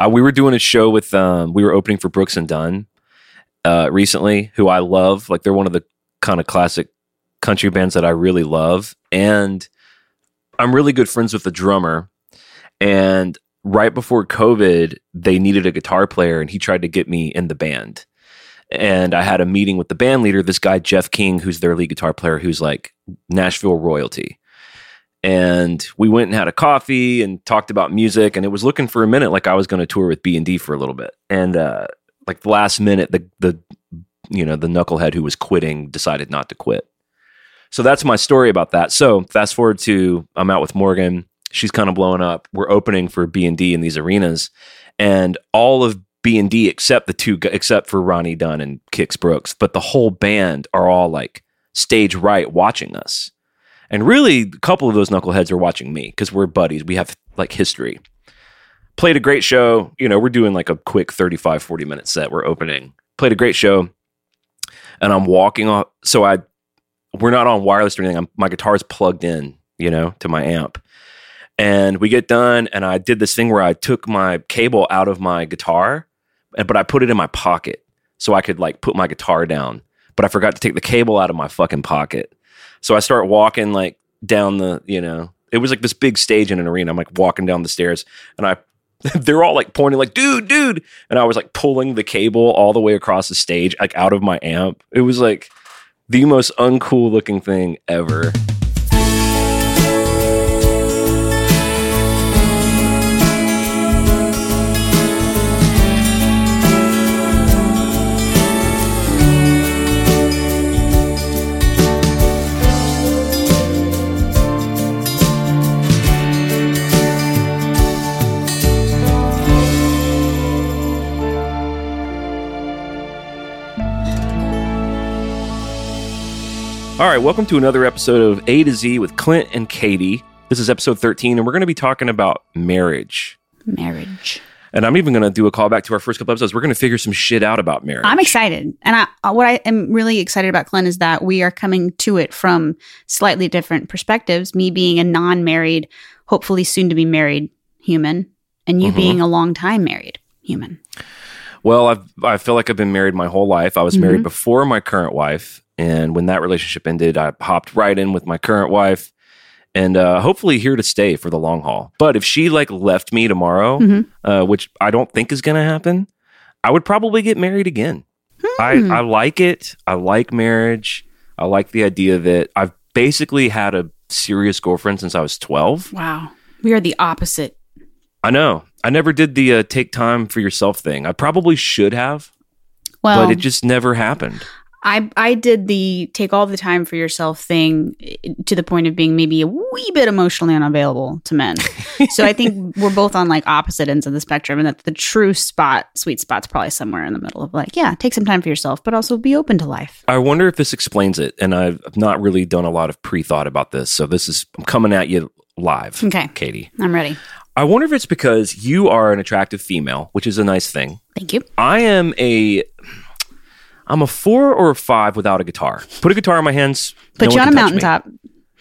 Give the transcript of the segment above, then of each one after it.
Uh, we were doing a show with um, we were opening for Brooks and Dunn uh, recently, who I love. Like they're one of the kind of classic country bands that I really love, and I'm really good friends with the drummer. And right before COVID, they needed a guitar player, and he tried to get me in the band. And I had a meeting with the band leader, this guy Jeff King, who's their lead guitar player, who's like Nashville royalty and we went and had a coffee and talked about music and it was looking for a minute like i was going to tour with b&d for a little bit. And uh, like the last minute the the you know the knucklehead who was quitting decided not to quit. So that's my story about that. So fast forward to i'm out with morgan. She's kind of blowing up. We're opening for b&d in these arenas. And all of b&d except the two except for ronnie dunn and kix brooks but the whole band are all like stage right watching us and really, a couple of those knuckleheads are watching me because we're buddies. We have like history. Played a great show. You know, we're doing like a quick 35, 40 minute set. We're opening. Played a great show. And I'm walking off. So I, we're not on wireless or anything. I'm, my plugged in, you know, to my amp. And we get done. And I did this thing where I took my cable out of my guitar, but I put it in my pocket so I could like put my guitar down. But I forgot to take the cable out of my fucking pocket. So I start walking like down the, you know, it was like this big stage in an arena. I'm like walking down the stairs and I they're all like pointing like dude dude! And i was like pulling the cable all the way across the stage like out of my amp. It was like the most uncool looking thing ever All right, welcome to another episode of A to Z with Clint and Katie. This is episode 13, and we're going to be talking about marriage. Marriage. And I'm even going to do a callback to our first couple episodes. We're going to figure some shit out about marriage. I'm excited. And I, uh, what I am really excited about, Clint, is that we are coming to it from slightly different perspectives. Me being a non married, hopefully soon to be married human, and you Mhm. being a long time married human. Well, I've, I feel like I've been married my whole life. I was Mhm. married before my current wife. And when that relationship ended, I hopped right in with my current wife and uh, hopefully here to stay for the long haul. But if she like left me tomorrow, Mhm. uh, which I don't think is going to happen, I would probably get married again. I, Hmm. I like it. I like marriage. I like the idea that I've basically had a serious girlfriend since I was 12. Wow. We are the opposite. I know. I never did the uh, take time for yourself thing. I probably should have, Well, but it just never happened. I I did the take all the time for yourself thing eh, to the point of being maybe a wee bit emotionally unavailable to men. so I think we're both on like opposite ends of the spectrum, and that the true spot, sweet spot's probably somewhere in the middle of like, yeah, take some time for yourself, but also be open to life. I wonder if this explains it. And I've not really done a lot of pre thought about this. So this is, I'm coming at you live. Okay. Katie. I'm ready. I wonder if it's because you are an attractive female, which is a nice thing. Thank you. I am a. I'm a four or a five without a guitar. Put a guitar in my hands. Put no you on a can touch me. mountaintop.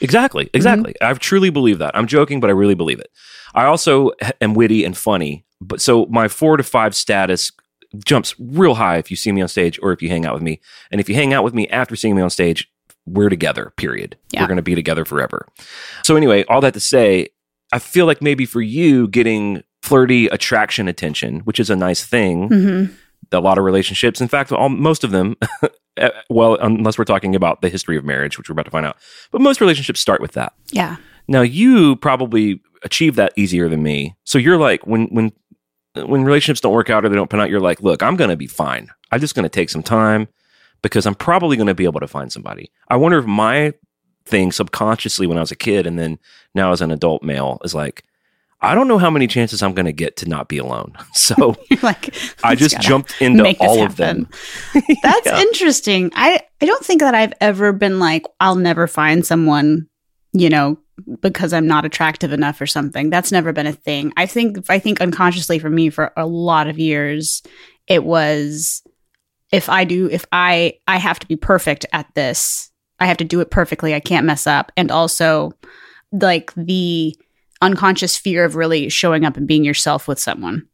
Exactly, exactly. I truly believe that. I'm joking, but I really believe it. I also am witty and funny, but so my four to five status jumps real high if you see me on stage or if you hang out with me. And if you hang out with me after seeing me on stage, we're together. Period. Yeah. We're going to be together forever. So anyway, all that to say, I feel like maybe for you getting flirty attraction attention, which is a nice thing, hmm a lot of relationships. In fact, all, most of them, eh, well, unless we're talking about the history of marriage, which we're about to find out, but most relationships start with that. Yeah. Now, you probably achieve that easier than me. So you're like, when when when relationships don't work out or they don't pan out, you're like, look, I'm going to be fine. I'm just going to take some time because I'm probably going to be able to find somebody. I wonder if my thing subconsciously when I was a kid and then now as an adult male is like, I don't know how many chances I'm going to get to not be alone. So like I just jumped into all of them. That's Yeah. interesting. I I don't think that I've ever been like I'll never find someone, you know, because I'm not attractive enough or something. That's never been a thing. I think I think unconsciously for me for a lot of years it was if I do if I I have to be perfect at this. I have to do it perfectly. I can't mess up. And also like the unconscious fear of really showing up and being yourself with someone.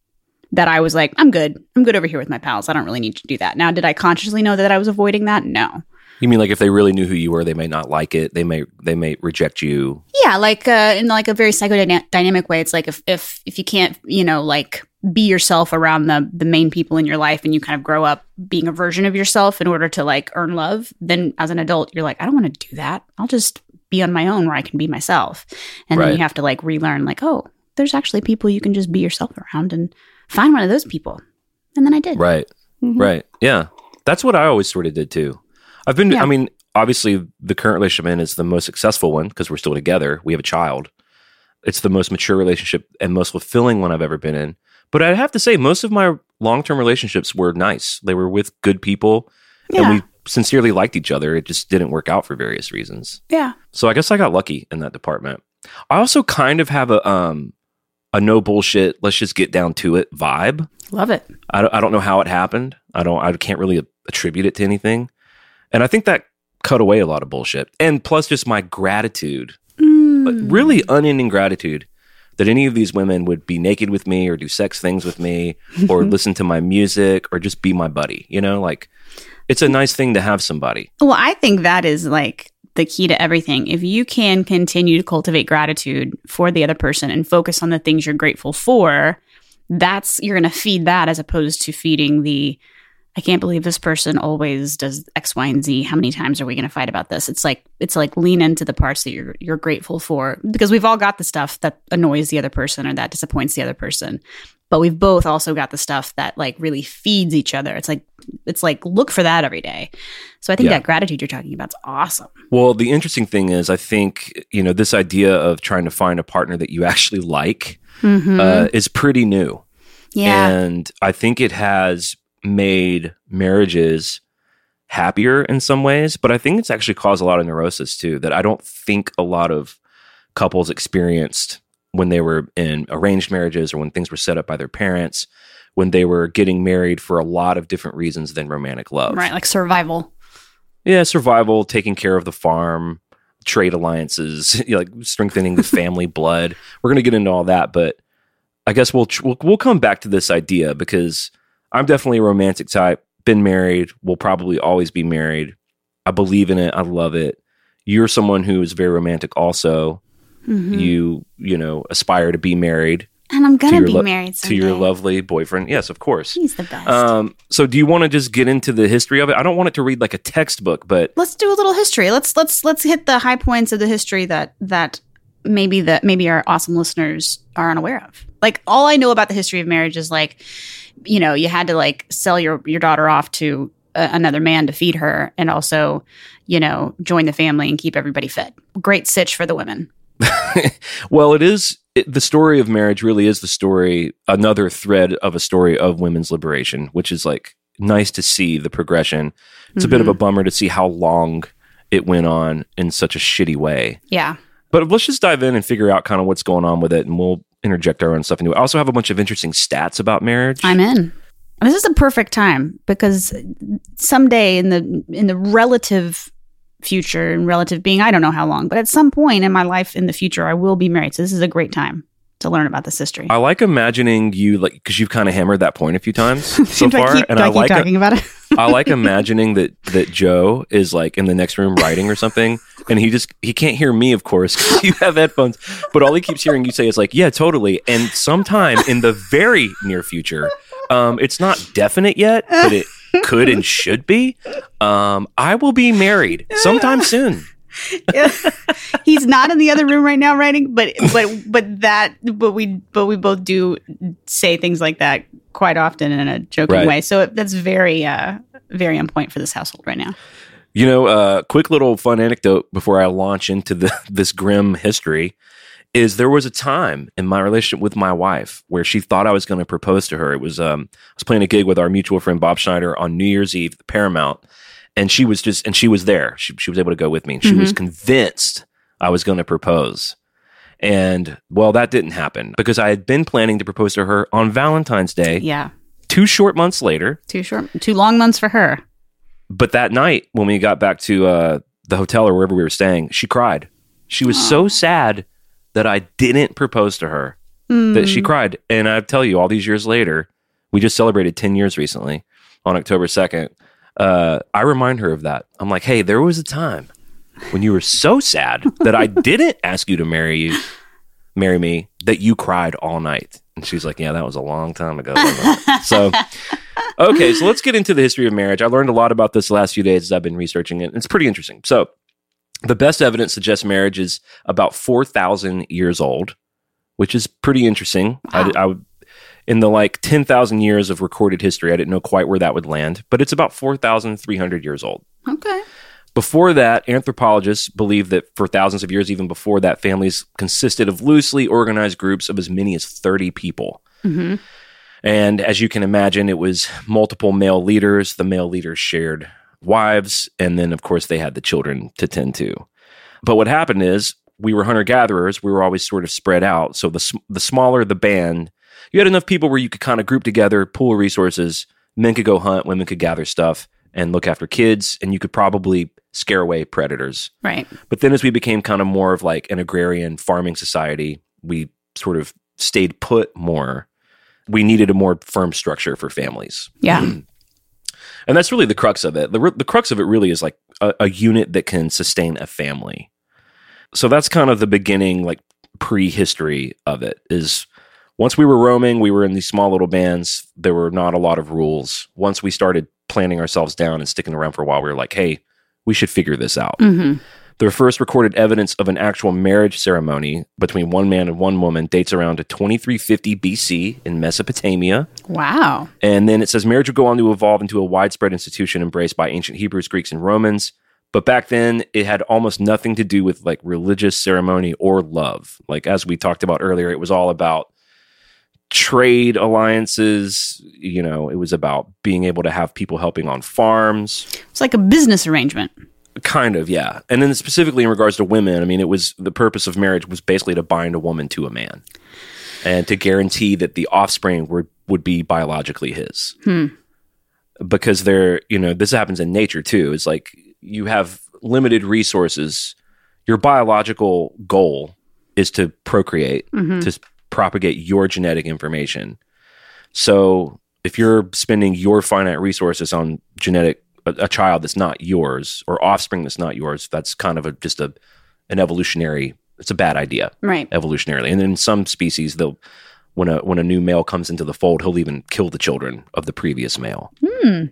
that I was like, I'm good. I'm good over here with my pals. I don't really need to do that. Now, did I consciously know that I was avoiding that? No. You mean like if they really knew who you were, they may not like it. They may they may reject you. Yeah, like uh, in like a very psychodynamic way. It's like if if if you can't, you know, like be yourself around the the main people in your life, and you kind of grow up being a version of yourself in order to like earn love. Then as an adult, you're like, I don't want to do that. I'll just be on my own where I can be myself. And Right. then you have to like relearn, like, oh, there's actually people you can just be yourself around, and find one of those people. And then I did. Right. Mhm. Right. Yeah. That's what I always sort of did too. I've been, Yeah. I mean, obviously the current relationship I'm in is the most successful one because we're still together. We have a child. It's the most mature relationship and most fulfilling one I've ever been in. But I have to say, most of my long term relationships were nice. They were with good people Yeah. and we sincerely liked each other. It just didn't work out for various reasons. yeah. So I guess I got lucky in that department. I also kind of have a, um, a no bullshit, let's just get down to it vibe. Love it. I don't, I don't know how it happened. I don't. I can't really attribute it to anything. And I think that cut away a lot of bullshit. And plus, just my gratitude, Mm. really unending gratitude, that any of these women would be naked with me, or do sex things with me, or listen to my music, or just be my buddy. You know, like it's a nice thing to have somebody. Well, I think that is like the key to everything. If you can continue to cultivate gratitude for the other person and focus on the things you're grateful for, that's you're going to feed that as opposed to feeding the I can't believe this person always does X, Y, and Z. How many times are we going to fight about this? It's like it's like lean into the parts that you're you're grateful for because we've all got the stuff that annoys the other person or that disappoints the other person, but we've both also got the stuff that like really feeds each other. It's like it's like look for that every day. So I think Yeah. that gratitude you're talking about is awesome. Well, the interesting thing is, I think you know this idea of trying to find a partner that you actually like Mhm. uh, is pretty new. yeah, And I think it has made marriages happier in some ways, but I think it's actually caused a lot of neurosis too that I don't think a lot of couples experienced when they were in arranged marriages or when things were set up by their parents, when they were getting married for a lot of different reasons than romantic love. right, like survival. Yeah, survival, taking care of the farm, trade alliances, you know, like strengthening the family blood. We're going to get into all that, but I guess we'll, tr- we'll we'll come back to this idea because I'm definitely a romantic type. Been married, will probably always be married. I believe in it. I love it. You're someone who is very romantic. Also, Mhm. you you know aspire to be married and I'm gonna be lo- married to your lovely boyfriend. Yes, of course. He's the best. Um, so do you want to just get into the history of it? I don't want it to read like a textbook, but let's do a little history. Let's let's let's hit the high points of the history that that maybe that maybe our awesome listeners are unaware of. Like all I know about the history of marriage is like, you know, you had to like sell your your daughter off to a, another man to feed her, and also, you know, join the family and keep everybody fed. Great sitch for the women. well, it is it, the story of marriage. Really, is the story another thread of a story of women's liberation, which is like nice to see the progression. It's a bit of a mm-hmm. bummer to see how long it went on in such a shitty way. Yeah. But let's just dive in and figure out kind of what's going on with it, and we'll interject our own stuff into it. I also have a bunch of interesting stats about marriage. I'm in. This is a perfect time because someday in the in the relative future and relative being, I don't know how long, but at some point in my life in the future, I will be married. So this is a great time to learn about this history. I like imagining you like because you've kind of hammered that point a few times so far, keep, and I I keep like talking about it? I like imagining that that Joe is like in the next room writing or something, and he just he can't hear me, of course, because you have headphones. But all he keeps hearing you say is like, "Yeah, totally." And sometime in the very near future, um, it's not definite yet, but it could and should be. Um, I will be married sometime soon. He's not in the other room right now writing, but but but that but we but we both do say things like that quite often in a joking Right. way. So it, that's very uh very on point for this household right now. You know, uh, quick little fun anecdote before I launch into the, this grim history is there was a time in my relationship with my wife where she thought I was going to propose to her. It was um, I was playing a gig with our mutual friend Bob Schneider on New Year's Eve at the Paramount, and she was just and she was there. She she was able to go with me, and she was convinced I was going to propose. And well, that didn't happen because I had been planning to propose to her on Valentine's Day. Yeah. Two short months later, Too short too long months for her. but that night when we got back to uh, the hotel or wherever we were staying, she cried. She was so sad that I didn't propose to her that Mm. she cried. And I tell you, all these years later, we just celebrated 10 years recently on October 2nd. Uh, I remind her of that. I'm like, hey, there was a time when you were so sad that I didn't ask you to marry you, marry me, that you cried all night. And she's like, yeah, that was a long time ago. so, okay, so let's get into the history of marriage. I learned a lot about this the last few days as I've been researching it. It's pretty interesting. So, the best evidence suggests marriage is about 4,000 years old, which is pretty interesting. Wow. I, I would, in the like 10,000 years of recorded history, I didn't know quite where that would land, but it's about 4,300 years old. Okay. Before that, anthropologists believe that for thousands of years, even before that, families consisted of loosely organized groups of as many as 30 people. hmm And as you can imagine, it was multiple male leaders. The male leaders shared wives, and then, of course, they had the children to tend to. But what happened is we were hunter gatherers. We were always sort of spread out. So the the smaller the band, you had enough people where you could kind of group together, pool resources. Men could go hunt, women could gather stuff and look after kids, and you could probably scare away predators. Right. But then as we became kind of more of like an agrarian farming society, we sort of stayed put more. We needed a more firm structure for families. Yeah. And that's really the crux of it. The, the crux of it really is like a, a unit that can sustain a family. So that's kind of the beginning, like prehistory of it is once we were roaming, we were in these small little bands. There were not a lot of rules. Once we started planning ourselves down and sticking around for a while, we were like, hey, we should figure this out. hmm The first recorded evidence of an actual marriage ceremony between one man and one woman dates around to 2350 BC in Mesopotamia. Wow. And then it says marriage would go on to evolve into a widespread institution embraced by ancient Hebrews, Greeks, and Romans. But back then, it had almost nothing to do with like religious ceremony or love. Like, as we talked about earlier, it was all about trade alliances. You know, it was about being able to have people helping on farms. It's like a business arrangement. Kind of, yeah. And then specifically in regards to women, I mean, it was the purpose of marriage was basically to bind a woman to a man and to guarantee that the offspring would, would be biologically his. Hmm. Because there, you know, this happens in nature too. It's like you have limited resources. Your biological goal is to procreate, Mhm. to propagate your genetic information. So if you're spending your finite resources on genetic a, a child that's not yours or offspring that's not yours, that's kind of a just a an evolutionary. It's a bad idea Right. evolutionarily. And then in some species, they'll when a when a new male comes into the fold, he'll even kill the children of the previous male. Hmm.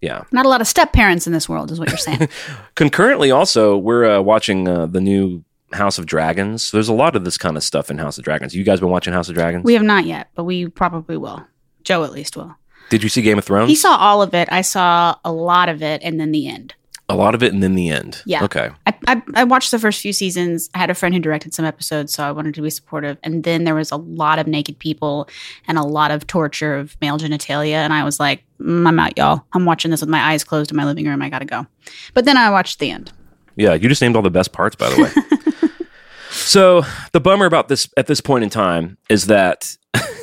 Yeah. Not a lot of step parents in this world, is what you're saying. Concurrently, also, we're uh, watching uh, the new House of Dragons. There's a lot of this kind of stuff in House of Dragons. You guys been watching House of Dragons? we have not yet, but we probably will. Joe at least will. Did you see Game of Thrones? He saw all of it. I saw a lot of it, and then the end. A lot of it, and then the end. Yeah. Okay. I, I, I watched the first few seasons. I had a friend who directed some episodes, so I wanted to be supportive. And then there was a lot of naked people and a lot of torture of male genitalia. And I was like, mm, I'm out, y'all. I'm watching this with my eyes closed in my living room. I gotta go. But then I watched the end. Yeah, you just named all the best parts, by the way. so the bummer about this at this point in time is that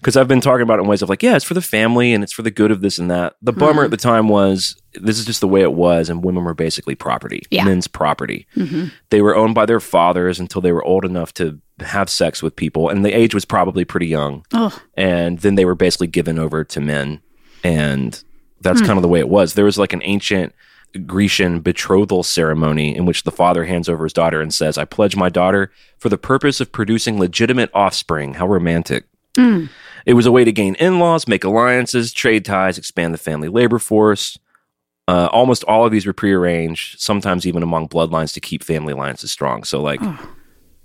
because I've been talking about it in ways of like, yeah, it's for the family and it's for the good of this and that. The bummer at the time was this is just the way it was, and women were basically property, Yeah. men's property. hmm They were owned by their fathers until they were old enough to have sex with people, and the age was probably pretty young. Oh, and then they were basically given over to men and that's kind of the way it was there was like an ancient grecian betrothal ceremony in which the father hands over his daughter and says i pledge my daughter for the purpose of producing legitimate offspring how romantic Mm. it was a way to gain in-laws make alliances trade ties expand the family labor force uh, almost all of these were prearranged sometimes even among bloodlines to keep family alliances strong so like Oh.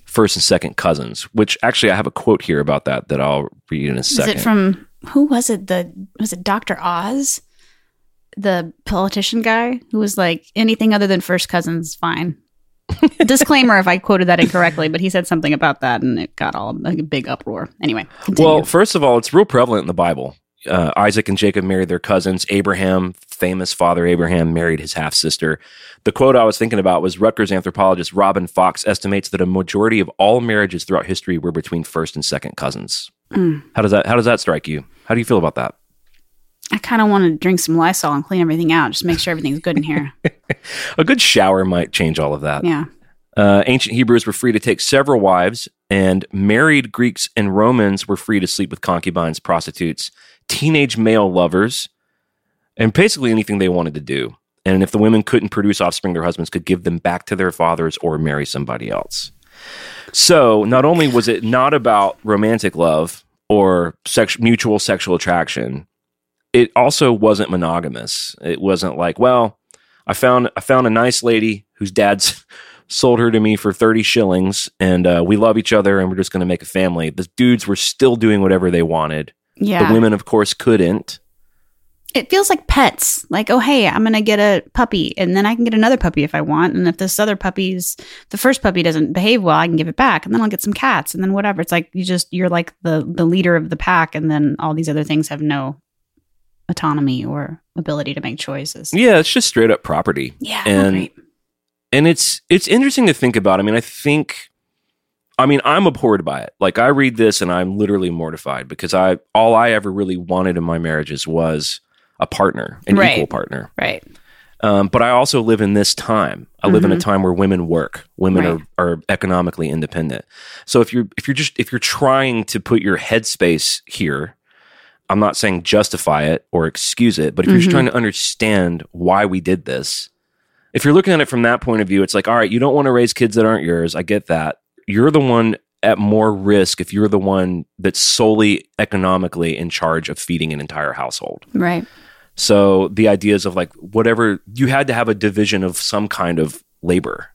first and second cousins which actually i have a quote here about that that i'll read in a is second it from who was it? The was it Doctor Oz, the politician guy who was like anything other than first cousins fine. Disclaimer if I quoted that incorrectly, but he said something about that and it got all like a big uproar. Anyway, continue. Well, first of all, it's real prevalent in the Bible. Uh, Isaac and Jacob married their cousins. Abraham, famous father Abraham, married his half sister. The quote I was thinking about was Rutgers anthropologist Robin Fox estimates that a majority of all marriages throughout history were between first and second cousins. Mm. How does that How does that strike you? How do you feel about that? I kind of want to drink some Lysol and clean everything out, just make sure everything's good in here. A good shower might change all of that. Yeah. Uh, ancient Hebrews were free to take several wives, and married Greeks and Romans were free to sleep with concubines, prostitutes, teenage male lovers, and basically anything they wanted to do. And if the women couldn't produce offspring, their husbands could give them back to their fathers or marry somebody else. So not only was it not about romantic love or sex- mutual sexual attraction, it also wasn't monogamous. It wasn't like, well, I found I found a nice lady whose dad's sold her to me for 30 shillings and uh, we love each other and we're just going to make a family. The dudes were still doing whatever they wanted. Yeah. The women, of course, couldn't. it feels like pets. Like, oh, hey, I'm going to get a puppy and then I can get another puppy if I want. And if this other puppy's, the first puppy doesn't behave well, I can give it back and then I'll get some cats and then whatever. It's like you just, you're like the, the leader of the pack and then all these other things have no autonomy or ability to make choices. Yeah, it's just straight up property. Yeah. And- right. and it's it's interesting to think about. I mean, I think I mean, I'm abhorred by it. Like I read this and I'm literally mortified because I all I ever really wanted in my marriages was a partner, an Right. equal partner. Right. Um, but I also live in this time. I live in a Mhm. time where women work. Women Right. are, are economically independent. So if you're if you're just if you're trying to put your headspace here, I'm not saying justify it or excuse it, but if you're just Mhm. trying to understand why we did this, if you're looking at it from that point of view, it's like, all right, you don't want to raise kids that aren't yours. I get that. You're the one at more risk if you're the one that's solely economically in charge of feeding an entire household. Right. So the ideas of like whatever you had to have a division of some kind of labor.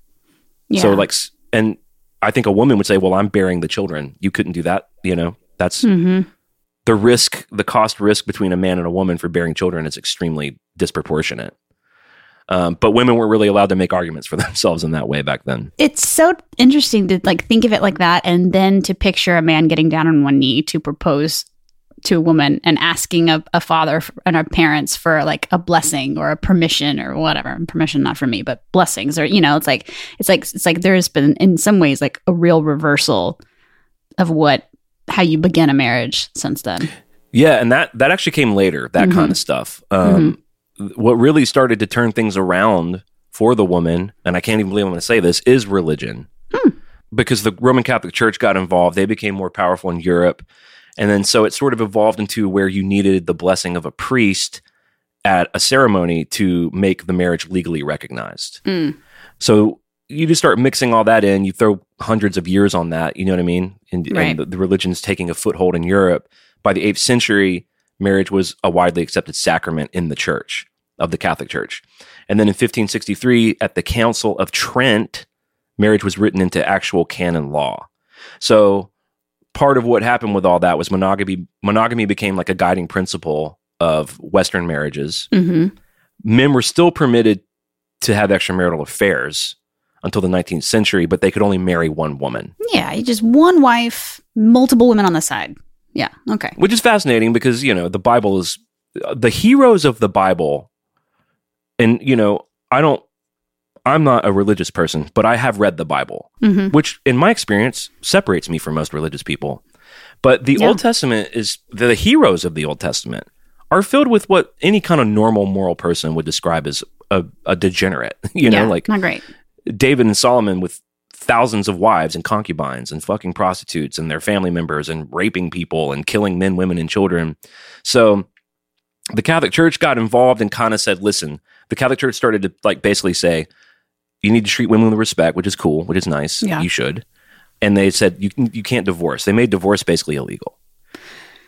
Yeah. So like, and I think a woman would say, "Well, I'm bearing the children. You couldn't do that." You know, that's hmm the risk, the cost risk between a man and a woman for bearing children is extremely disproportionate. Um, but women weren't really allowed to make arguments for themselves in that way back then. It's so interesting to like think of it like that and then to picture a man getting down on one knee to propose to a woman and asking a, a father and our parents for like a blessing or a permission or whatever permission not from me but blessings or you know it's like it's like it's like there's been in some ways like a real reversal of what how you begin a marriage since then Yeah, and that that actually came later. That Mhm. kind of stuff. Um, What really started to turn things around for the woman, and I can't even believe I'm going to say this, is religion, Hmm. because the Roman Catholic Church got involved. They became more powerful in Europe, and then so it sort of evolved into where you needed the blessing of a priest at a ceremony to make the marriage legally recognized. Mm. So you just start mixing all that in. You throw hundreds of years on that. You know what I mean? And, Right. and the, the religion's taking a foothold in Europe. By the eighth century, marriage was a widely accepted sacrament in the church of the Catholic Church. And then in 1563, at the Council of Trent, marriage was written into actual canon law. So part of what happened with all that was monogamy. Monogamy became like a guiding principle of Western marriages hmm men were still permitted to have extramarital affairs until the 19th century, but they could only marry one woman, yeah just one wife multiple women on the side yeah okay which is fascinating because, you know, the Bible is the heroes of the Bible. And, you know, I don't, I'm not a religious person, but I have read the Bible, hmm which in my experience separates me from most religious people. But the Yeah. Old Testament is the heroes of the Old Testament are filled with what any kind of normal moral person would describe as a, a degenerate, you know, yeah, like not great David and Solomon with thousands of wives and concubines and fucking prostitutes and their family members and raping people and killing men, women, and children. So the Catholic Church got involved and kind of said, listen, the Catholic Church started to like basically say, you need to treat women with respect, which is cool, which is nice. Yeah. You should. And they said you you can't divorce. They made divorce basically illegal.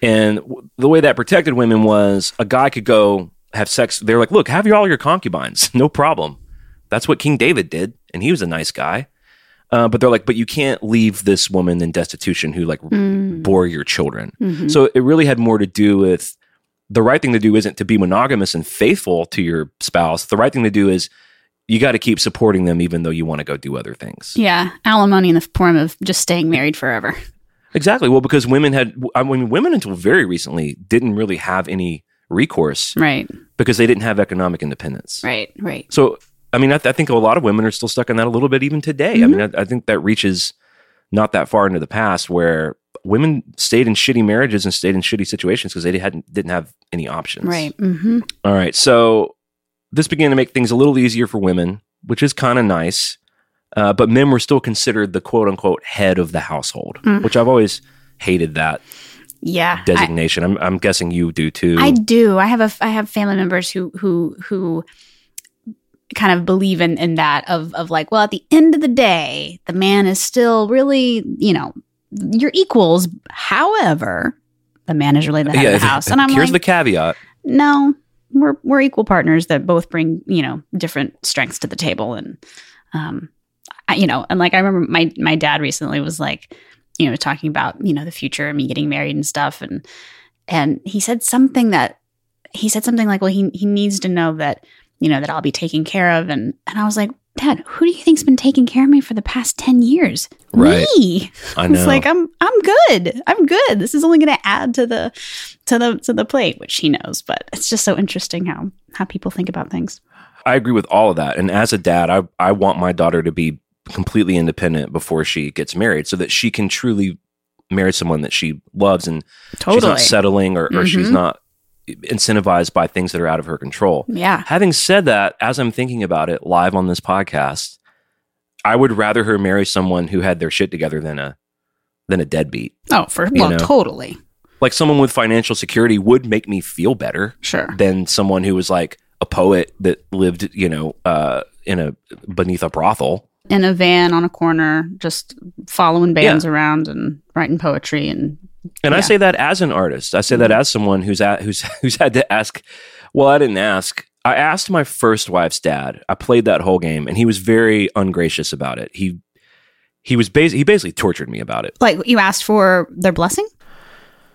And w- the way that protected women was a guy could go have sex. They're like, look, have your, all your concubines, no problem. That's what King David did, and he was a nice guy. Uh, but they're like, but you can't leave this woman in destitution who like Mm. bore your children. Mhm. So it really had more to do with the right thing to do isn't to be monogamous and faithful to your spouse. The right thing to do is you got to keep supporting them even though you want to go do other things. yeah alimony in the form of just staying married forever Exactly. Well, because women had, I mean, women until very recently didn't really have any recourse right because they didn't have economic independence. right right So, I mean, I, th- I think a lot of women are still stuck in that a little bit even today. I mean, I, I think that reaches not that far into the past where women stayed in shitty marriages and stayed in shitty situations because they hadn't didn't have any options. right hmm All right. So this began to make things a little easier for women, which is kind of nice. Uh, but men were still considered the quote unquote head of the household, Mm. which I've always hated that. Yeah. Designation. I, am I'm guessing you do too. I do. I have a I have family members who who who kind of believe in in that of of like, well, at the end of the day, the man is still really, you know, you're equals. However, the man is really the head of the house. And I'm here's like, the caveat. no, we're we're equal partners that both bring, you know, different strengths to the table and um I, you know, and like I remember my my dad recently was like, you know, talking about, you know, the future and me getting married and stuff and and he said something that he said something like, well, he he needs to know that, you know, that I'll be taken care of and and I was like, Dad, who do you think's been taking care of me for the past 10 years? Right. Me. I know. It's like I'm I'm good. I'm good. This is only going to add to the to the to the plate, which he knows, but it's just so interesting how how people think about things. I agree with all of that. And as a dad, I I want my daughter to be completely independent before she gets married, so that she can truly marry someone that she loves and she's not settling or, or she's Mhm. not incentivized by things that are out of her control. Yeah. Having said that, as I'm thinking about it live on this podcast, I would rather her marry someone who had their shit together than a than a deadbeat. Oh, for well, know. totally. Like someone with financial security would make me feel better Sure. than someone who was like a poet that lived, you know, uh, in a beneath a brothel. In a van on a corner, just following bands around and writing poetry and And I say that as an artist. I say that as someone who's at, who's who's had to ask. Well, I didn't ask. I asked my first wife's dad. I played that whole game, and he was very ungracious about it. He he was bas- he basically tortured me about it. like you asked for their blessing.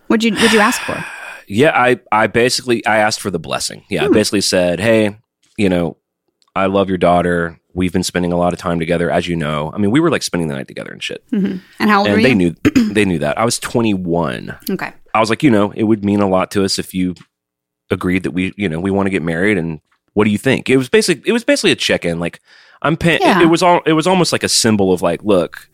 Would you would you ask for? Yeah, I I basically I asked for the blessing. Yeah, I Hmm. basically said, "Hey, you know, I love your daughter. We've been spending a lot of time together, as you know. I mean, we were like spending the night together and shit. Mm-hmm. And how old were And you? they knew they knew that. I was 21. Okay. I was like, you know, it would mean a lot to us if you agreed that we, you know, we want to get married and what do you think? It was basically it was basically a check-in like I'm paying Yeah. it, it was all it was almost like a symbol of like, look,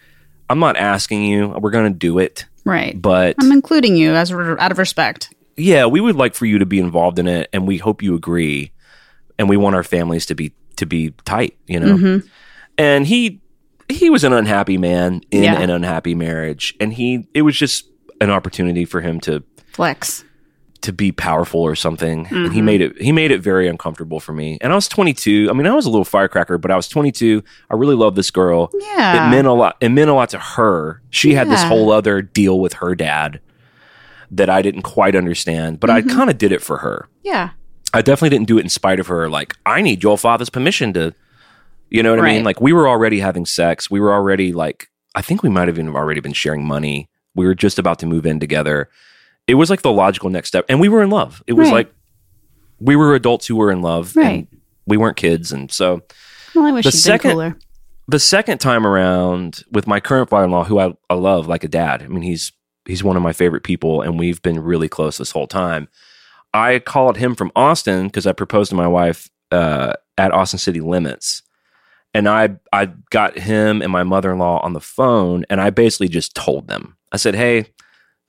I'm not asking you. We're going to do it, Right. but I'm including you as re- out of respect. yeah, we would like for you to be involved in it and we hope you agree and we want our families to be to be tight, you know. Mhm. And he he was an unhappy man in Yeah. an unhappy marriage and he it was just an opportunity for him to Flex. to be powerful or something. And he Mhm. made it he made it very uncomfortable for me. And I was 22. I mean, I was a little firecracker, but I was 22. I really loved this girl. Yeah. It meant a lot. It meant a lot to her. She had this whole other deal with her dad that I didn't quite understand, but I Mhm. kind of did it for her. yeah. I definitely didn't do it in spite of her. Like, I need your father's permission to, you know what I mean? Like, we were already having sex. We were already like, I think we might have even already been sharing money. We were just about to move in together. It was like the logical next step, and we were in love. It was Right. like we were adults who were in love, and Right. we weren't kids, and so Well, I wish The second- the second time around with my current father-in-law who I, I love like a dad i mean he's he's one of my favorite people and we've been really close this whole time i called him from austin because i proposed to my wife uh, at austin city limits and i i got him and my mother-in-law on the phone and i basically just told them i said hey i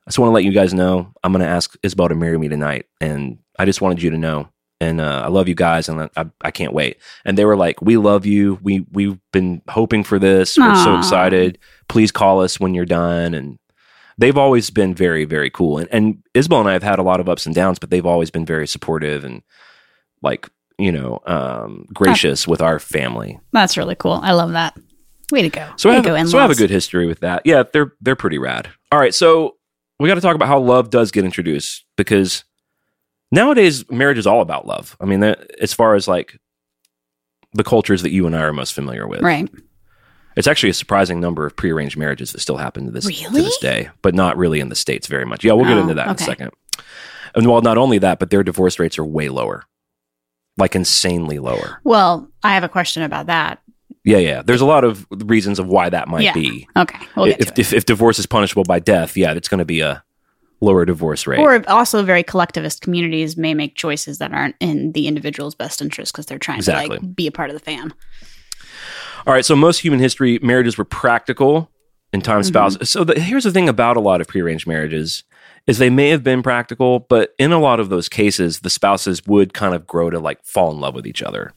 just want to let you guys know i'm going to ask isabel to marry me tonight and i just wanted you to know and uh, i love you guys and I, I can't wait and they were like, "We love you. We we've been hoping for this. We're so excited. Please call us when you're done." And they've always been very very cool. And and Isabel and I have had a lot of ups and downs, but they've always been very supportive and like you know um, gracious with our family. That's really cool. I love that. Way to go. So I Way have to go, so I have a good history with that. Yeah, they're they're pretty rad. All right, so we got to talk about how love does get introduced because nowadays marriage is all about love. I mean, that, as far as like the cultures that you and I are most familiar with, Right. It's actually a surprising number of prearranged marriages that still happen to this to this day, but not really in the states very much. Yeah, we'll get Oh, into that in a second. And well, not only that, but their divorce rates are way lower, like insanely lower. Well, I have a question about that. Yeah, yeah. There's a lot of reasons of why that might Yeah. be. Okay. We'll if, if if divorce is punishable by death, yeah, it's going to be a lower divorce rate. Or also, very collectivist communities may make choices that aren't in the individual's best interest because they're trying Exactly. to like be a part of the fam. All right, so most human history marriages were practical in time Mhm. spouse. So the, here's the thing about a lot of prearranged marriages is they may have been practical, but in a lot of those cases, the spouses would kind of grow to like fall in love with each other.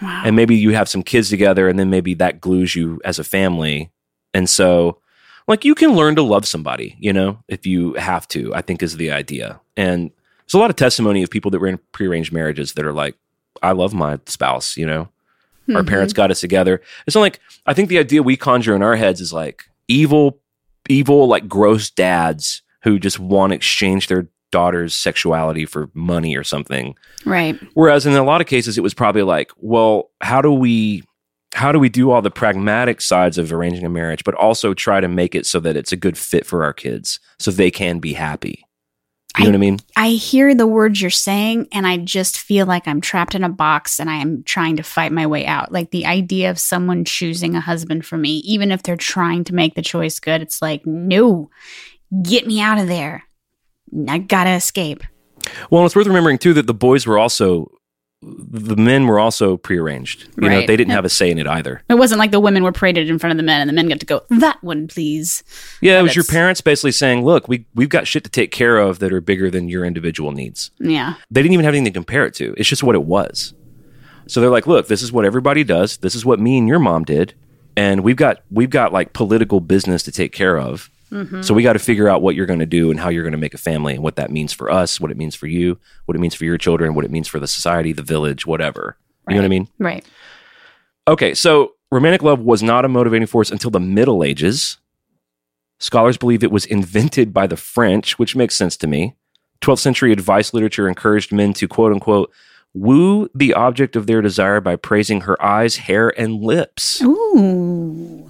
Wow. And maybe you have some kids together and then maybe that glues you as a family. And so like you can learn to love somebody, you know, if you have to, I think is the idea. And there's a lot of testimony of people that were in prearranged marriages that are like, I love my spouse, you know, our Mhm. parents got us together. It's not like, I think the idea we conjure in our heads is like evil, evil, like gross dads who just want to exchange their daughter's sexuality for money or something. Right. Whereas in a lot of cases, it was probably like, well, how do we how do we do all the pragmatic sides of arranging a marriage, but also try to make it so that it's a good fit for our kids, so they can be happy. You know I- what I mean? I hear the words you're saying, and I just feel like I'm trapped in a box and I am trying to fight my way out. Like the idea of someone choosing a husband for me, even if they're trying to make the choice good, it's like, no, get me out of there. I gotta escape. Well, it's worth remembering too that the boys were also the men were also prearranged. You know, Right. they didn't have a say in it either. It wasn't like the women were paraded in front of the men and the men got to go, that one, please. Yeah, it But was your parents basically saying, "Look, we we've got shit to take care of that are bigger than your individual needs." Yeah. they didn't even have anything to compare it to. It's just what it was. So they're like, look, this is what everybody does. This is what me and your mom did, and we've got we've got like political business to take care of. So we got to figure out what you're going to do and how you're going to make a family and what that means for us, what it means for you, what it means for your children, what it means for the society, the village, whatever. You know what I mean? Right. Okay, so romantic love was not a motivating force until the Middle Ages. Scholars believe it was invented by the French, which makes sense to me. 12th century advice literature encouraged men to quote unquote woo the object of their desire by praising her eyes, hair, and lips. Ooh.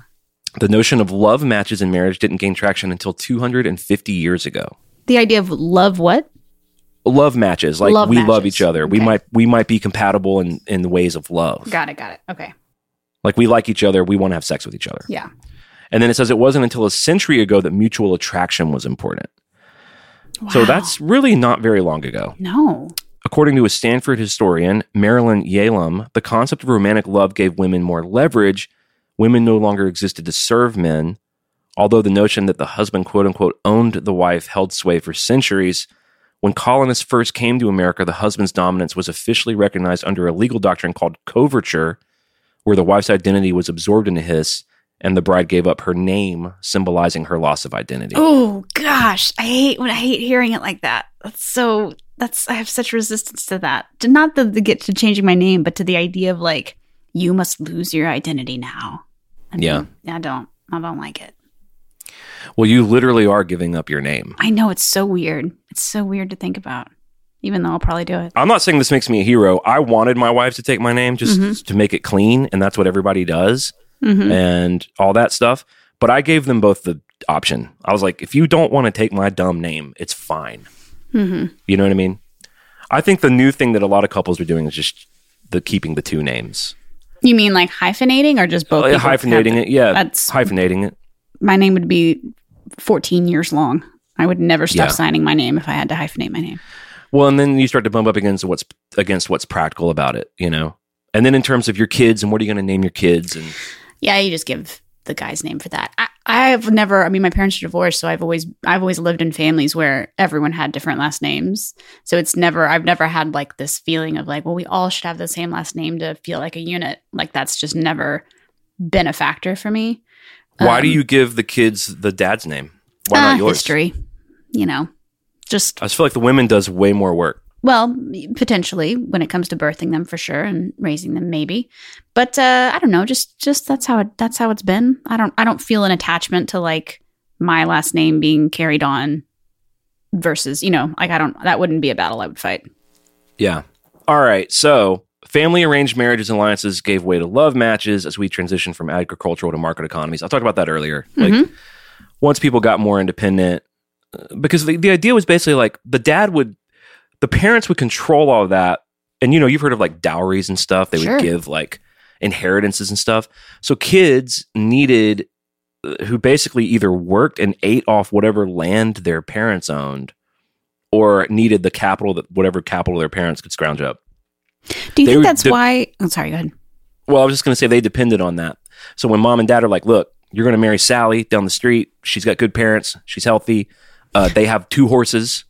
The notion of love matches in marriage didn't gain traction until 250 years ago. The idea of love what? Love matches, like Love we love each other. We might we might be compatible in in the ways of love. Got it, got it. Okay. Like we like each other, we want to have sex with each other. Yeah. And then it says it wasn't until a century ago that mutual attraction was important. Wow. So that's really not very long ago. No. According to a Stanford historian, Marilyn Yalom, the concept of romantic love gave women more leverage. Women no longer existed to serve men, although the notion that the husband, quote unquote, owned the wife held sway for centuries. When colonists first came to America, the husband's dominance was officially recognized under a legal doctrine called coverture, where the wife's identity was absorbed into his, and the bride gave up her name, symbolizing her loss of identity. Oh gosh, I hate when I hate hearing it like that. That's so. That's I have such resistance to that. To not the, the get to changing my name, but to the idea of like you must lose your identity now. I Yeah. I don't. I don't like it. Well, you literally are giving up your name. I know it's so weird. It's so weird to think about. Even though I'll probably do it. I'm not saying this makes me a hero. I wanted my wife to take my name just Mhm. to make it clean, and that's what everybody does hmm and all that stuff. But I gave them both the option. I was like, if you don't want to take my dumb name, it's fine. hmm You know what I mean? I think the new thing that a lot of couples are doing is just the keeping the two names, You mean like hyphenating or just both? Uh, hyphenating it. Yeah, That's hyphenating it. my name would be 14 years long. I would never stop Yeah. signing my name if I had to hyphenate my name. Well, and then you start to bump up against what's against what's practical about it. You know, and then in terms of your kids and what are you going to name your kids and Yeah, you just give the guy's name for that. I, I've never. I mean, my parents are divorced, so I've always I've always lived in families where everyone had different last names. So it's never. I've never had like this feeling of like, well, we all should have the same last name to feel like a unit. Like that's just never been a factor for me. why do Um, you give the kids the dad's name? Why ah, not yours? History, you know, just I just feel like the women does way more work. Well, potentially when it comes to birthing them for sure and raising them maybe. But uh I don't know, just just that's how it that's how it's been. I don't I don't feel an attachment to like my last name being carried on versus, you know, like I don't that wouldn't be a battle I would fight. Yeah. All right. So family arranged marriages and alliances gave way to love matches as we transitioned from agricultural to market economies. I talked about that earlier. Like Mhm. once people got more independent, uh, because the, the idea was basically like the dad would, the parents would control all of that. And you know, you've heard of like dowries and stuff. They Sure. would give like inheritances and stuff. So kids needed, uh, who basically either worked and ate off whatever land their parents owned or needed the capital that whatever capital their parents could scrounge up. Do you They think that's de- why I'm sorry, go ahead. Well, I was just going to say they depended on that. So when mom and dad are like, look, you're going to marry Sally down the street. She's got good parents. She's healthy. Uh, they have two horses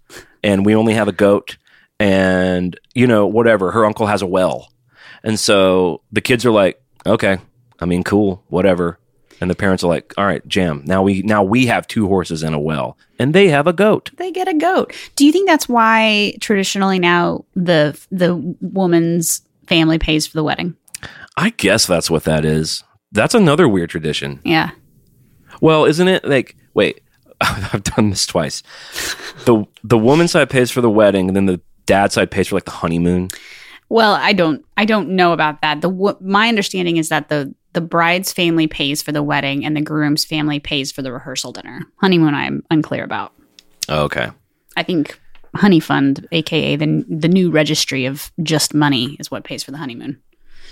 and we only have a goat and, you know, whatever. Her uncle has a well. And so the kids are like, okay, I mean, cool, whatever. and the parents are like, "All right, jam. Now we now we have two horses and a well, and they have a goat." They get a goat. Do you think that's why traditionally now the the woman's family pays for the wedding? I guess that's what that is. That's another weird tradition. Yeah. Well, isn't it like wait, I've done this twice. The the woman's side pays for the wedding, and then the dad side pays for like the honeymoon. Well, I don't I don't know about that. The w- my understanding is that the the bride's family pays for the wedding and the groom's family pays for the rehearsal dinner. Honeymoon I'm unclear about. Oh, okay. I think Honeyfund, aka the the new registry of just money is what pays for the honeymoon.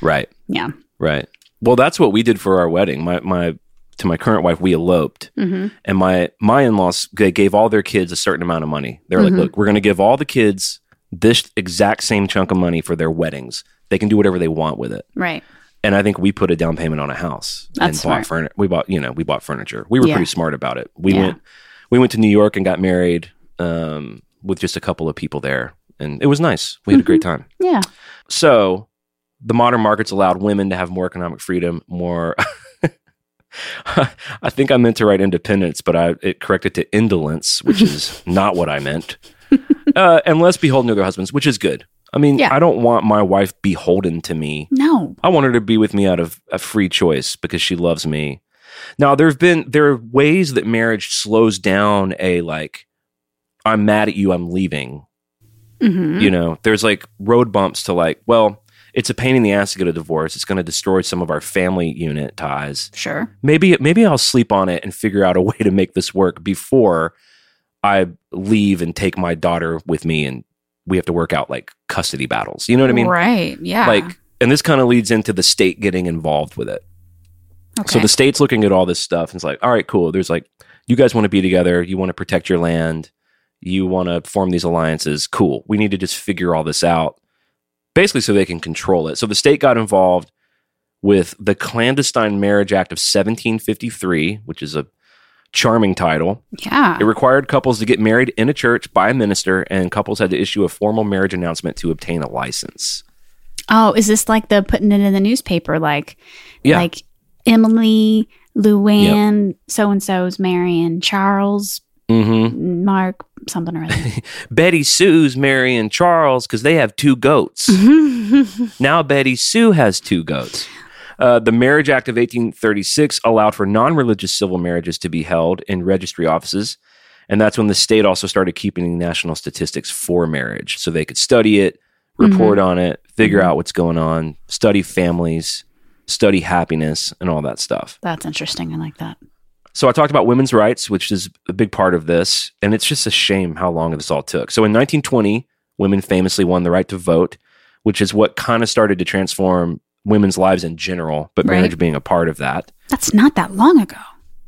Right. Yeah. Right. Well, that's what we did for our wedding. My my to my current wife, we eloped, Mhm. and my my in laws they gave all their kids a certain amount of money. They were Mhm. like, "Look, we're going to give all the kids this exact same chunk of money for their weddings. They can do whatever they want with it." Right. And I think we put a down payment on a house That's and bought furniture. We bought, you know, we bought furniture. We were Yeah. pretty smart about it. We Yeah. went, we went to New York and got married um, with just a couple of people there, and it was nice. We had a great Mm-hmm. time. Yeah. So the modern markets allowed women to have more economic freedom, more. I think I meant to write independence, but I it corrected to indolence, which is not what I meant. Uh, and less beholden to their husbands, which is good. I mean, Yeah. I don't want my wife beholden to me. No. I want her to be with me out of a free choice because she loves me. Now, there have been there are ways that marriage slows down a like, I'm mad at you, I'm leaving. hmm You know, there's like road bumps to like, well, it's a pain in the ass to get a divorce. It's going to destroy some of our family unit ties. Sure. Maybe maybe I'll sleep on it and figure out a way to make this work before I leave and take my daughter with me and we have to work out like custody battles. You know what I mean? Right. Yeah. Like and this kind of leads into the state getting involved with it. okay. So the state's looking at all this stuff and it's like, all right, cool. There's like, you guys want to be together. You want to protect your land. You want to form these alliances. Cool. We need to just figure all this out, basically, so they can control it. So the state got involved with the Clandestine Marriage Act of 1753, which is a charming title. yeah. It required couples to get married in a church by a minister, and couples had to issue a formal marriage announcement to obtain a license. Oh, is this like the putting it in the newspaper? Like, Yeah. like Emily, Luann, so and so's marrying Charles, hmm Mark, something or other. Betty Sue's marrying Charles because they have two goats. Now Betty Sue has two goats. Uh, the Marriage Act of 1836 allowed for non religious civil marriages to be held in registry offices. And that's when the state also started keeping national statistics for marriage. So they could study it, report on it, figure out what's going on, study families, study happiness, and all that stuff. That's interesting. I like that. So I talked about women's rights, which is a big part of this, and it's just a shame how long this all took. So in 1920, women famously won the right to vote, which is what kind of started to transform women's lives in general, but Right. marriage being a part of that. That's not that long ago.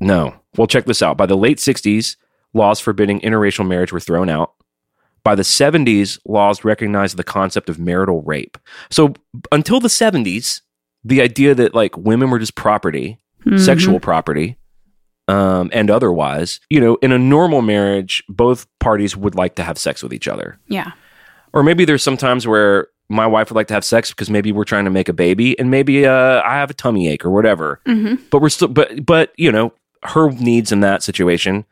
No. Well, check this out. By the late 60s, laws forbidding interracial marriage were thrown out. By the 70s, laws recognized the concept of marital rape. So until the 70s, the idea that like women were just property Mhm. sexual property um, and otherwise you know in a normal marriage both parties would like to have sex with each other Yeah. or maybe there's some times where my wife would like to have sex because maybe we're trying to make a baby and maybe uh, i have a tummy ache or whatever. Hmm but we're still but but you know her needs in that situation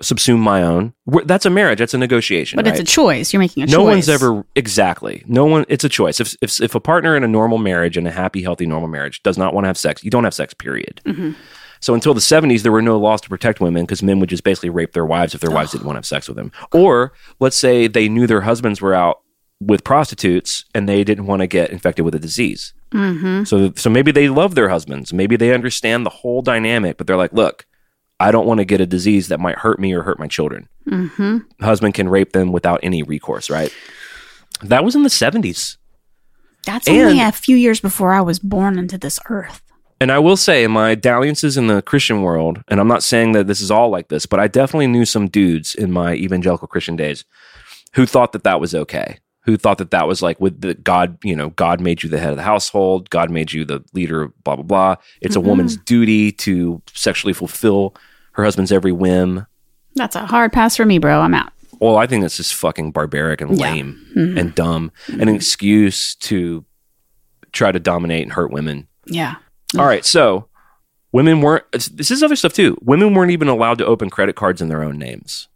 subsume my own. We're, that's a marriage. That's a negotiation But right? it's a choice. You're making a choice. no one's ever exactly. No one it's a choice. If, if if a partner in a normal marriage in a happy healthy normal marriage does not want to have sex you don't have sex period. Mhm. so until the 70s there were no laws to protect women because men would just basically rape their wives if their wives didn't want to have sex with them. Or let's say they knew their husbands were out with prostitutes and they didn't want to get infected with a disease Mm-hmm. so so maybe they love their husbands maybe they understand the whole dynamic but they're like look I don't want to get a disease that might hurt me or hurt my children Mm-hmm. husband can rape them without any recourse, right? That was in the 70s. That's only a few years before I was born into this earth. And I will say, my dalliances in the Christian world, and I'm not saying that this is all like this, but I definitely knew some dudes in my evangelical Christian days who thought that that was okay. Who thought that that was like with the God, you know, God made you the head of the household, God made you the leader, blah, blah, blah. It's Mhm. a woman's duty to sexually fulfill her husband's every whim. That's a hard pass for me, bro. I'm out. Well, I think that's just fucking barbaric and Yeah. lame Mhm. and dumb, an excuse to try to dominate and hurt women. Yeah. All right, so Women weren't. This is other stuff too. Women weren't even allowed to open credit cards in their own names.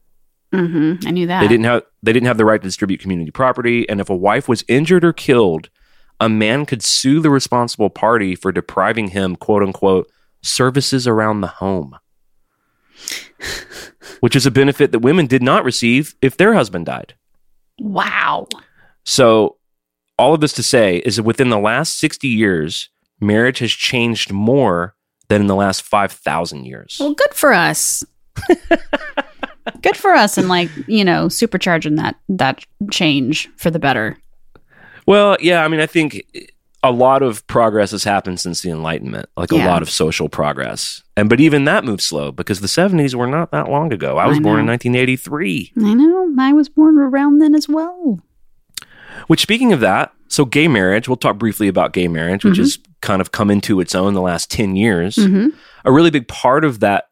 Mm-hmm. I knew that. They didn't have. They didn't have the right to distribute community property. And if a wife was injured or killed, a man could sue the responsible party for depriving him, quote unquote, services around the home, which is a benefit that women did not receive if their husband died. Wow. So, all of this to say is that within the last 60 years, marriage has changed more than in the last 5,000 years. Well, good for us. good for us, and like you know, supercharging that that change for the better. Well, yeah, I mean, I think a lot of progress has happened since the Enlightenment, like a lot of social progress. And but even that moved slow because the 70s were not that long ago. I was I born in 1983. I know. I was born around then as well. Which speaking of that, so gay marriage, we'll talk briefly about gay marriage, which Mhm. has kind of come into its own the last 10 years. Mm-hmm. a really big part of that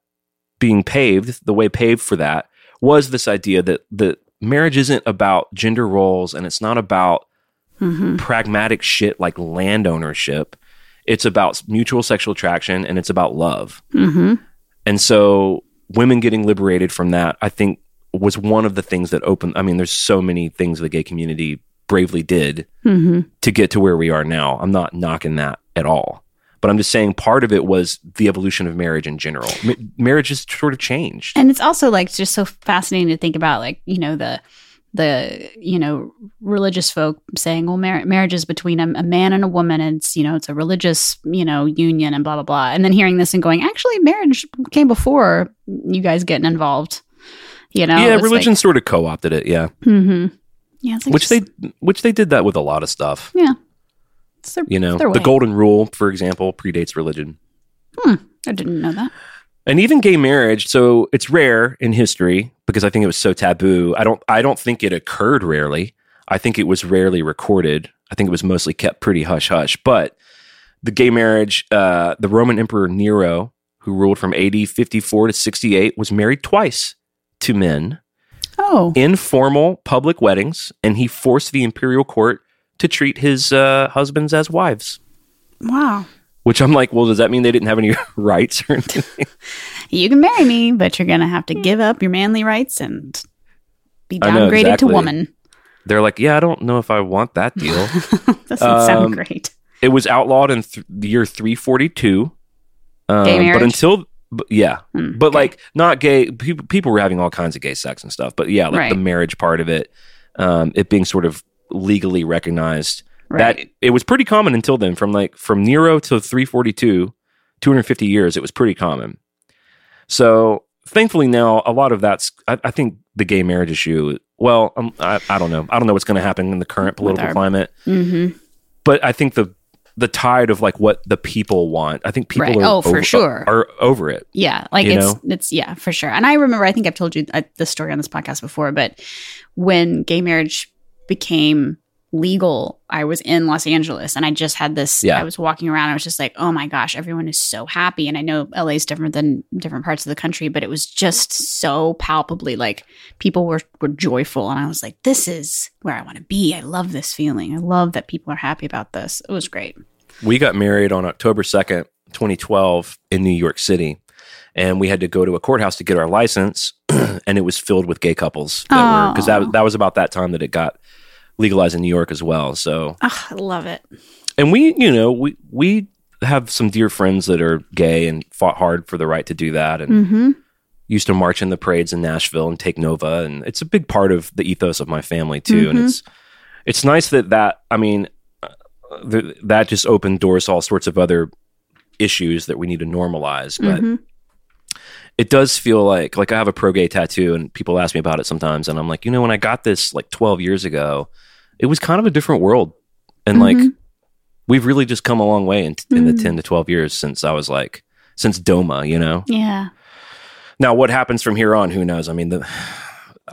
being paved, the way paved for that, was this idea that that marriage isn't about gender roles and it's not about Mm-hmm. pragmatic shit like land ownership. It's about mutual sexual attraction and it's about love. Mm-hmm. And so women getting liberated from that, I think, was one of the things that opened. I mean, there's so many things the gay community bravely did Mm-hmm. to get to where we are now. I'm not knocking that at all. But I'm just saying part of it was the evolution of marriage in general. Ma- marriage has sort of changed. And it's also like just so fascinating to think about, like you know the the you know religious folk saying, well, mar- marriage is between a, a man and a woman, and it's you know it's a religious you know union and blah blah blah. And then hearing this and going, actually, marriage came before you guys getting involved. You know, yeah, religion sort of co-opted it. Yeah, hmm Yeah, like which just- they which they did that with a lot of stuff. yeah. It's their, You know, the golden rule, for example, predates religion. I didn't know that. and even gay marriage so it's rare in history because i think it was so taboo. I don't i don't think it occurred rarely. I think it was rarely recorded. I think it was mostly kept pretty hush hush. But the gay marriage uh, the roman emperor nero who ruled from AD 54 to 68 was married twice to men Oh, in formal public weddings and he forced the imperial court to treat his uh, husbands as wives wow. which i'm like well does that mean they didn't have any rights or anything You can marry me, but you're gonna have to give up your manly rights and be know, downgraded exactly. to woman. they're like yeah i don't know if i want that deal Doesn't Um, sound great. It was outlawed in th- the year 342. Um, Gay marriage? But until, but yeah, Hmm, but okay. like not gay. People, people were having all kinds of gay sex and stuff. But yeah, like Right. the marriage part of it, um, it being sort of legally recognized. Right. That it was pretty common until then. From like from Nero to 342, 250 years, it was pretty common. So thankfully now a lot of that's. I, I think the gay marriage issue. Well, um, I, I don't know. I don't know what's going to happen in the current political our- climate mm-hmm. but I think the the tide of like what the people want. I think people Right. are Oh, for sure. are over it. Yeah, like it's know? it's yeah for sure. And I remember I think I've told you the story on this podcast before, but when gay marriage became legal, I was in Los Angeles and I just had this. Yeah. I was walking around. I was just like, oh my gosh, everyone is so happy. And I know LA is different than different parts of the country, but it was just so palpably like people were were joyful, and I was like, this is where I want to be. I love this feeling. I love that people are happy about this. It was great. We got married on October second, twenty twelve, in New York City, and we had to go to a courthouse to get our license, and it was filled with gay couples that because that that was about that time that it got legalized in New York as well. So, Oh, I love it. and we, you know, we we have some dear friends that are gay and fought hard for the right to do that, and Mm-hmm. used to march in the parades in Nashville and take Nova, and it's a big part of the ethos of my family too. And Mhm. it's it's nice that that I mean uh, th- that just opened doors to all sorts of other issues that we need to normalize. But Mhm. It does feel like like I have a pro gay tattoo, and people ask me about it sometimes, and I'm like, you know, when I got this like 12 years ago, it was kind of a different world, and like Mhm. we've really just come a long way in, in the Mhm. 10 to 12 years since I was like since DOMA, you know. Yeah. Now, what happens from here on? Who knows? I mean, the,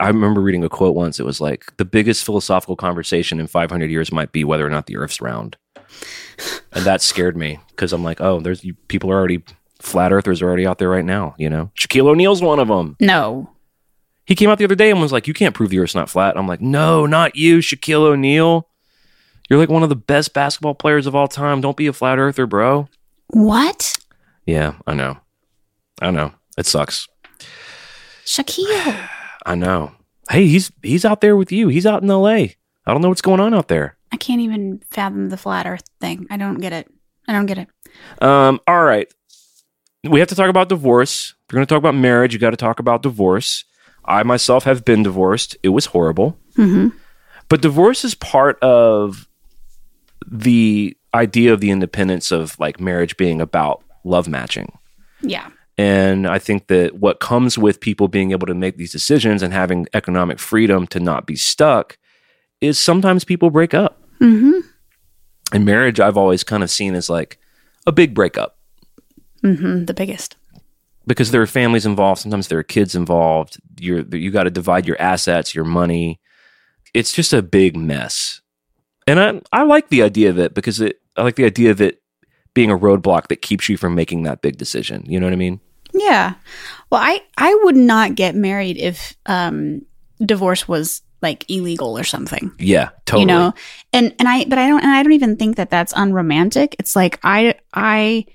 I remember reading a quote once. It was like the biggest philosophical conversation in 500 years might be whether or not the Earth's round, and that scared me because I'm like, oh, there's you, people are already flat earthers are already out there right now. You know, Shaquille O'Neal's one of them. No. He came out the other day and was like, you can't prove the Earth's not flat. I'm like, no, not you, Shaquille O'Neal. You're like one of the best basketball players of all time. Don't be a flat earther, bro. What? Yeah, I know. I know. It sucks. Shaquille. I know. Hey, he's he's out there with you. He's out in L.A. I don't know what's going on out there. I can't even fathom the flat Earth thing. I don't get it. I don't get it. Um. All right. We have to talk about divorce. If you're going to talk about marriage, you got to talk about divorce. I myself have been divorced. It was horrible. hmm But divorce is part of the idea of the independence of like marriage being about love matching. Yeah. And I think that what comes with people being able to make these decisions and having economic freedom to not be stuck is sometimes people break up. hmm And marriage, I've always kind of seen as like a big breakup hmm The biggest. because there are families involved. Sometimes there are kids involved. You're you got to divide your assets, your money. It's just a big mess. And I I like the idea of it because it I like the idea of it being a roadblock that keeps you from making that big decision. You know what I mean? Yeah. Well, I I would not get married if um divorce was like illegal or something. Yeah, totally. You know. And and I but I don't and I don't even think that that's unromantic. It's like I I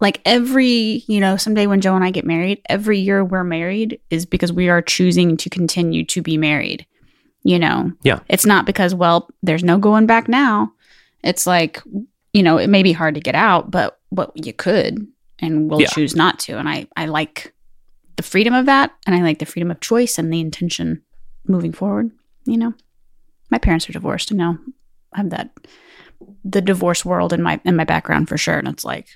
like every, you know, someday when Joe and I get married, every year we're married is because we are choosing to continue to be married. You know. Yeah. It's not because well, there's no going back now. It's like, you know, it may be hard to get out, but what you could and we'll Yeah. choose not to. And I I like the freedom of that and I like the freedom of choice and the intention moving forward, you know. My parents are divorced and now I have that the divorce world in my in my background for sure and it's like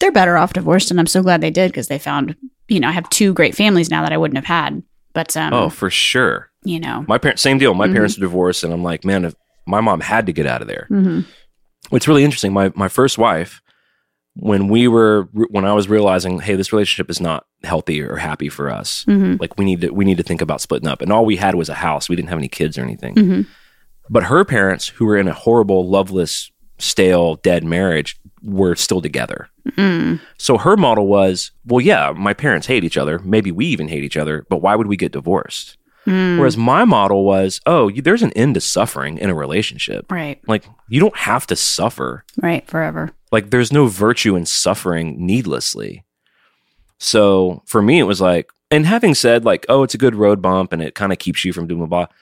they're better off divorced and I'm so glad they did because they found, you know, I have two great families now that I wouldn't have had. But um Oh, for sure. you know. My parents, same deal. My Mhm. parents are divorced, and I'm like, man, if my mom had to get out of there. Mhm. It's really interesting. My my first wife, when we were when I was realizing, hey, this relationship is not healthy or happy for us. Mhm. Like we need to we need to think about splitting up. And all we had was a house. We didn't have any kids or anything. Mhm. But her parents, who were in a horrible, loveless, stale, dead marriage, were still together. Mm. So her model was, well, yeah, my parents hate each other. Maybe we even hate each other, but why would we get divorced? Mm. Whereas my model was, oh, you, there's an end to suffering in a relationship. right, Like, you don't have to suffer. right, forever. Like, there's no virtue in suffering needlessly. So for me, it was like, and having said, like, oh, it's a good road bump and it kind of keeps you from doing blah, blah,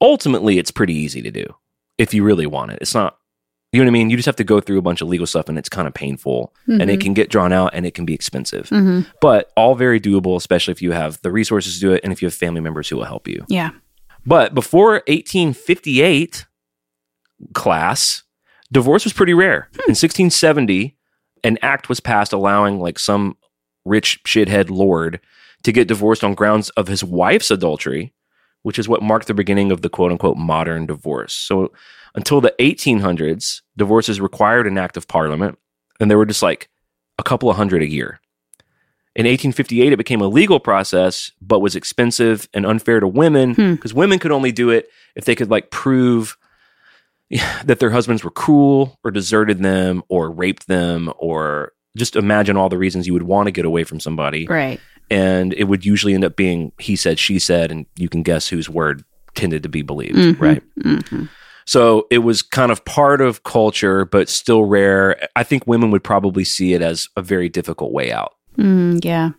ultimately, it's pretty easy to do if you really want it. It's not, you know what I mean? You just have to go through a bunch of legal stuff and it's kind of painful and it can get drawn out and it can be expensive, hmm but all very doable, especially if you have the resources to do it and if you have family members who will help you. Yeah. But before 1858 class, divorce was pretty rare. In 1670, an act was passed allowing like some rich shithead lord to get divorced on grounds of his wife's adultery, which is what marked the beginning of the quote unquote modern divorce. So until the 1800s, divorces required an act of parliament, and there were just like a couple of hundred a year. In 1858, it became a legal process, but was expensive and unfair to women Hmm. because women could only do it if they could like prove that their husbands were cruel or deserted them or raped them or just imagine all the reasons you would want to get away from somebody. Right. And it would usually end up being he said, she said, and you can guess whose word tended to be believed, Mhm. right? hmm So it was kind of part of culture, but still rare. I think women would probably see it as a very difficult way out Mm, yeah.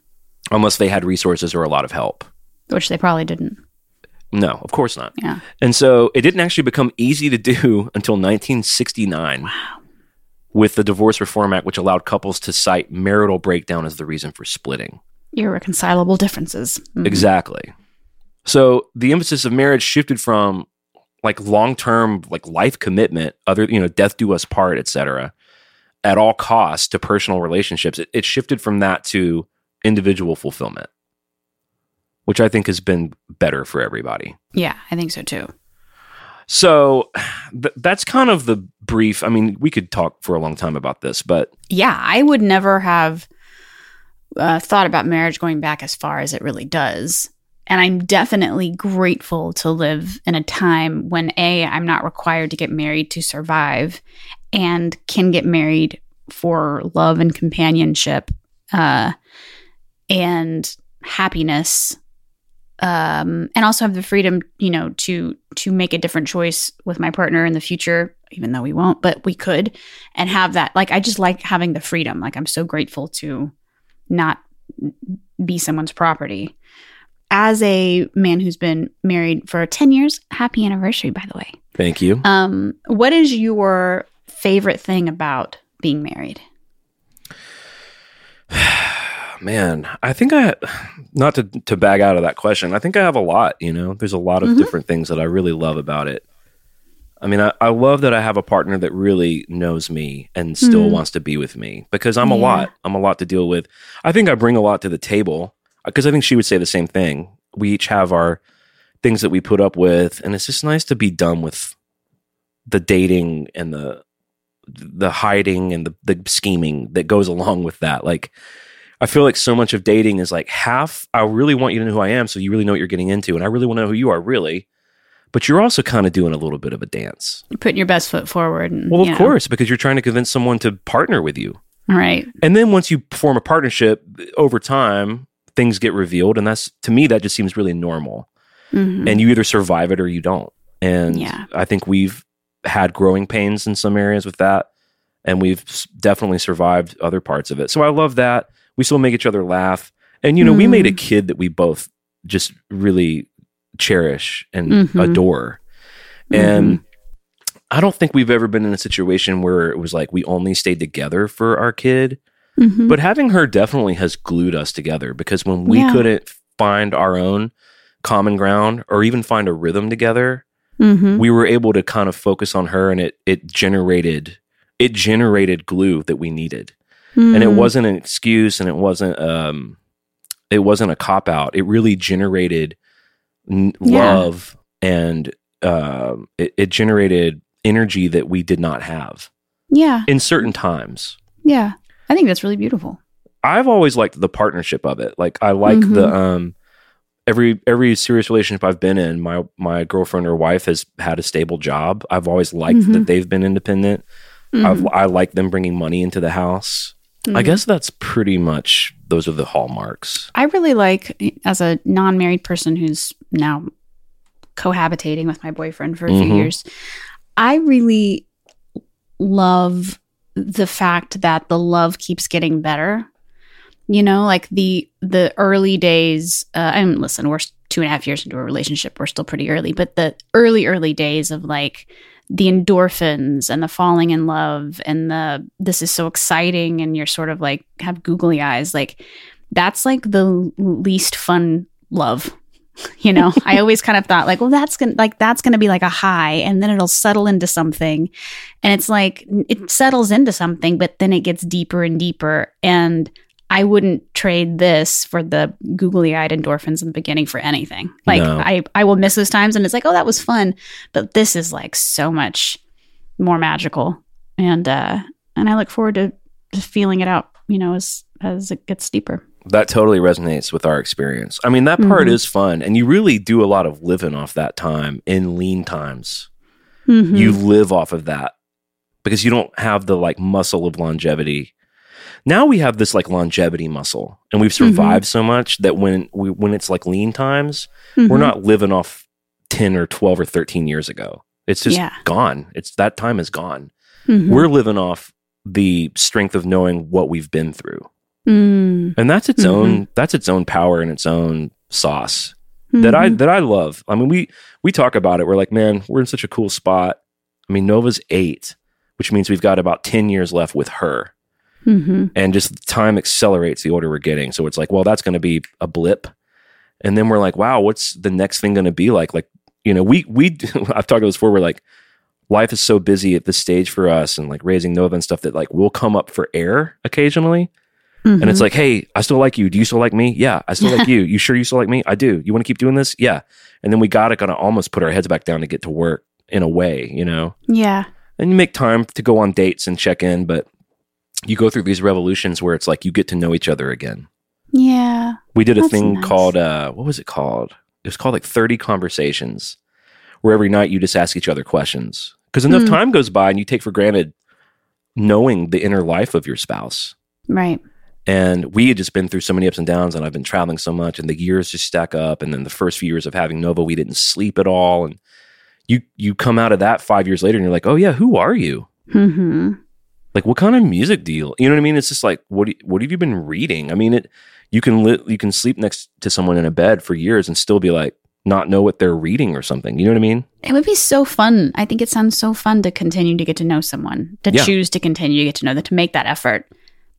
unless they had resources or a lot of help. Which they probably didn't. No, of course not. Yeah. And so it didn't actually become easy to do until 1969 Wow. with the Divorce Reform Act, which allowed couples to cite marital breakdown as the reason for splitting. Irreconcilable differences. Mhm. Exactly. So the emphasis of marriage shifted from like long-term like life commitment, other you know, death do us part, etc., at all costs to personal relationships. It, it shifted from that to individual fulfillment, which I think has been better for everybody. Yeah, I think so too. So th- that's kind of the brief. I mean, we could talk for a long time about this, but Yeah, I would never have uh, thought about marriage going back as far as it really does. And I'm definitely grateful to live in a time when A, I'm not required to get married to survive and can get married for love and companionship uh, and happiness um, and also have the freedom, you know, to to make a different choice with my partner in the future, even though we won't, but we could, and have that. Like, I just like having the freedom. Like, I'm so grateful to not be someone's property. As a man who's been married for 10 years, happy anniversary, by the way. Thank you. Um, what is your favorite thing about being married? Man, I think I not to to bag out of that question. I think I have a lot, you know. There's a lot of Mhm. different things that I really love about it. I mean, I, I love that I have a partner that really knows me and still Mm. wants to be with me because I'm a lot. I'm a lot to deal with. I think I bring a lot to the table because I think she would say the same thing. We each have our things that we put up with, and it's just nice to be done with the dating and the the hiding and the, the scheming that goes along with that. Like, I feel like so much of dating is like half. I really want you to know who I am, so you really know what you're getting into, and I really want to know who you are, really. But you're also kind of doing a little bit of a dance. Putting your best foot forward. And, Well, of know. course, because you're trying to convince someone to partner with you. Right. And then once you form a partnership over time, things get revealed. And that's, to me, that just seems really normal. Mhm. And you either survive it or you don't. And Yeah. I think we've had growing pains in some areas with that. And we've definitely survived other parts of it. So I love that. We still make each other laugh. And, you know, we made a Mm. kid that we both just really cherish and Mhm. adore. And I don't think we've ever been in a situation where it was like we only stayed together for our kid. Mhm. But having her definitely has glued us together because when we Yeah. couldn't find our own common ground or even find a rhythm together, Mhm. we were able to kind of focus on her and it it generated it generated glue that we needed. And it Mhm. wasn't an excuse and it wasn't um it wasn't a cop out. It really generated n- Yeah. love and um it, it generated energy that we did not have Yeah. in certain times. Yeah. I think that's really beautiful. I've always liked the partnership of it. Like I like the Mhm. um every every serious relationship I've been in, my my girlfriend or wife has had a stable job. I've always liked Mhm. that they've been independent. I've, Mhm. I like them bringing money into the house. I Mhm. guess that's pretty much those are the hallmarks. I really like, as a non married person who's now cohabitating with my boyfriend for a few Mhm. years, I really love the fact that the love keeps getting better. You know, like the the early days. Uh, mean, listen, we're two and a half years into a relationship. We're still pretty early, but the early early days of like the endorphins and the falling in love and the this is so exciting and you're sort of like have googly eyes like that's like the least fun love you know i always kind of thought like well that's gonna like that's gonna be like a high and then it'll settle into something. And it's like it settles into something but then it gets deeper and deeper. And i wouldn't trade this for the googly eyed endorphins in the beginning for anything. Like No. i i will miss those times and it's like oh that was fun. But this is like so much more magical. And uh and i look forward to, to feeling it out you know as as it gets deeper That totally resonates with our experience. I mean, that part Mhm. is fun, and you really do a lot of living off that time in lean times. Mhm. You live off of that because you don't have the like muscle of longevity. Now we have this like longevity muscle, and we've Mm-hmm. survived so much that when we when it's like lean times, we're not living off ten or twelve or thirteen years ago. It's just Yeah. gone. It's that time is gone. Mhm. We're living off the strength of knowing what we've been through. Mm. And that's its Mhm. own that's its own power and its own sauce that I Mhm. that I love. I mean, we we talk about it. We're like, man, we're in such a cool spot. I mean, Nova's eight, which means we've got about ten years left with her, Mhm. and just time accelerates the order we're getting. So it's like, well, that's going to be a blip, and then we're like, wow, what's the next thing going to be like? Like, you know, we we I've talked about this before. We're like, life is so busy at this stage for us, and like raising Nova and stuff that like we'll come up for air occasionally. And it's Mhm. like, hey, I still like you. Do you still like me? Yeah, I still like you. You sure you still like me? I do. You want to keep doing this? Yeah. And then we got to kind of almost put our heads back down to get to work in a way, you know? yeah. And you make time to go on dates and check in, but you go through these revolutions where it's like you get to know each other again. Yeah. We did a thing nice. called, uh, what was it called? It was called like 30 conversations where every night you just ask each other questions. Because enough Hmm. time goes by and you take for granted knowing the inner life of your spouse. Right. And we had just been through so many ups and downs, and I've been traveling so much, and the years just stack up. And then the first few years of having Nova, we didn't sleep at all. And you you come out of that five years later, and you're like, oh yeah, who are you? hmm Like, what kind of music do you? You know what I mean? It's just like, what do you- what have you been reading? I mean, it you can li- you can sleep next to someone in a bed for years and still be like not know what they're reading or something. You know what I mean? It would be so fun. I think it sounds so fun to continue to get to know someone, to Yeah. choose to continue to get to know them, to make that effort.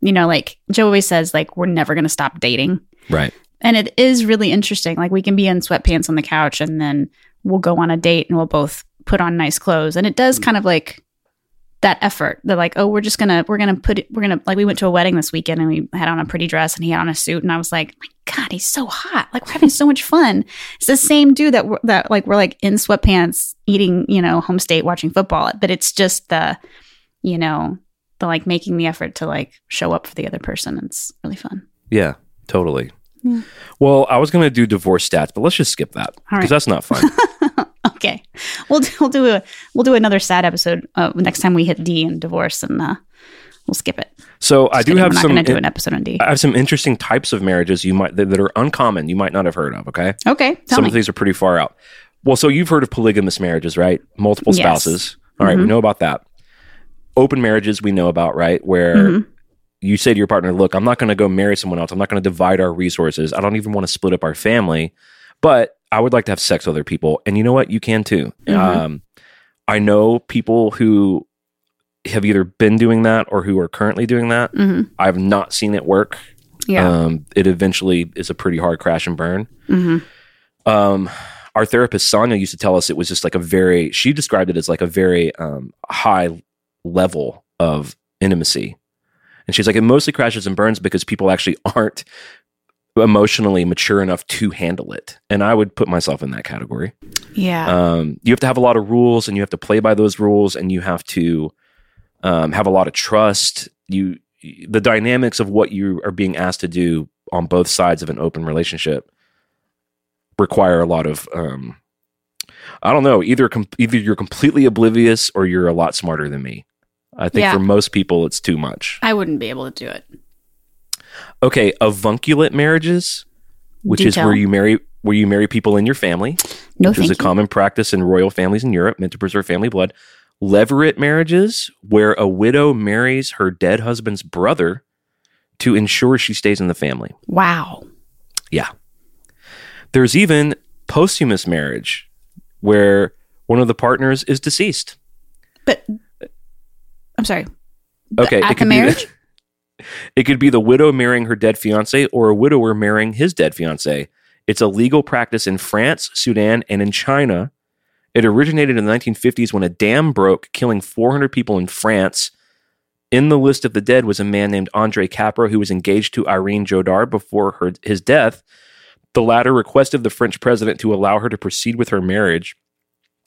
You know, like Joe always says, like, we're never going to stop dating. Right. And it is really interesting. Like, we can be in sweatpants on the couch and then we'll go on a date and we'll both put on nice clothes. And it does mm. kind of like that effort. They're like, oh, we're just gonna, we're gonna put it, we're gonna, like, we went to a wedding this weekend and we had on a pretty dress and he had on a suit. And I was like, my God, he's so hot. Like, we're having so much fun. It's the same dude that, we're, that like, we're like in sweatpants eating, you know, home state watching football. But it's just the, you know, the like making the effort to like show up for the other person. It's really fun. Yeah. Totally. Yeah. Well, I was going to do divorce stats, but let's just skip that because right. that's not fun. Okay, we'll do, we'll do a we'll do another sad episode uh, next time we hit D and divorce, and uh, we'll skip it. So I do kidding, have We're not some. going to do an episode on D. I have some interesting types of marriages you might that, that are uncommon. You might not have heard of. Okay. Okay, some me. of these are pretty far out. Well, so you've heard of polygamous marriages, right? Multiple Yes. spouses. All right, we Mhm. know about that. Open marriages, we know about, right? Where Mhm. you say to your partner, "Look, I'm not going to go marry someone else. I'm not going to divide our resources. I don't even want to split up our family, but I would like to have sex with other people." And you know what? You can too. Mhm. Um, I know people who have either been doing that or who are currently doing that. Mhm. I've not seen it work. Yeah. Um, it eventually is a pretty hard crash and burn hmm um our therapist Sonia used to tell us it was just like a very she described it as like a very um high level of intimacy and she's like it mostly crashes and burns because people actually aren't emotionally mature enough to handle it and i would put myself in that category Yeah. um you have to have a lot of rules and you have to play by those rules and you have to um have a lot of trust you the dynamics of what you are being asked to do on both sides of an open relationship require a lot of um I don't know either com- either you're completely oblivious or you're a lot smarter than me. I think Yeah. for most people it's too much. I wouldn't be able to do it. Okay, avunculate marriages, which is where you marry where you marry people in your family, No, which is a you. common practice in royal families in Europe, meant to preserve family blood. Levirate marriages, where a widow marries her dead husband's brother to ensure she stays in the family. wow. Yeah. There's even posthumous marriage, where one of the partners is deceased. But I'm sorry. Okay, At the marriage? Be it could be the widow marrying her dead fiance or a widower marrying his dead fiance. It's a legal practice in France, Sudan, and in China. It originated in the 1950s when a dam broke, killing 400 people in France. In the list of the dead was a man named Andre Capra, who was engaged to Irene Jodard before her, his death. The latter requested the French president to allow her to proceed with her marriage,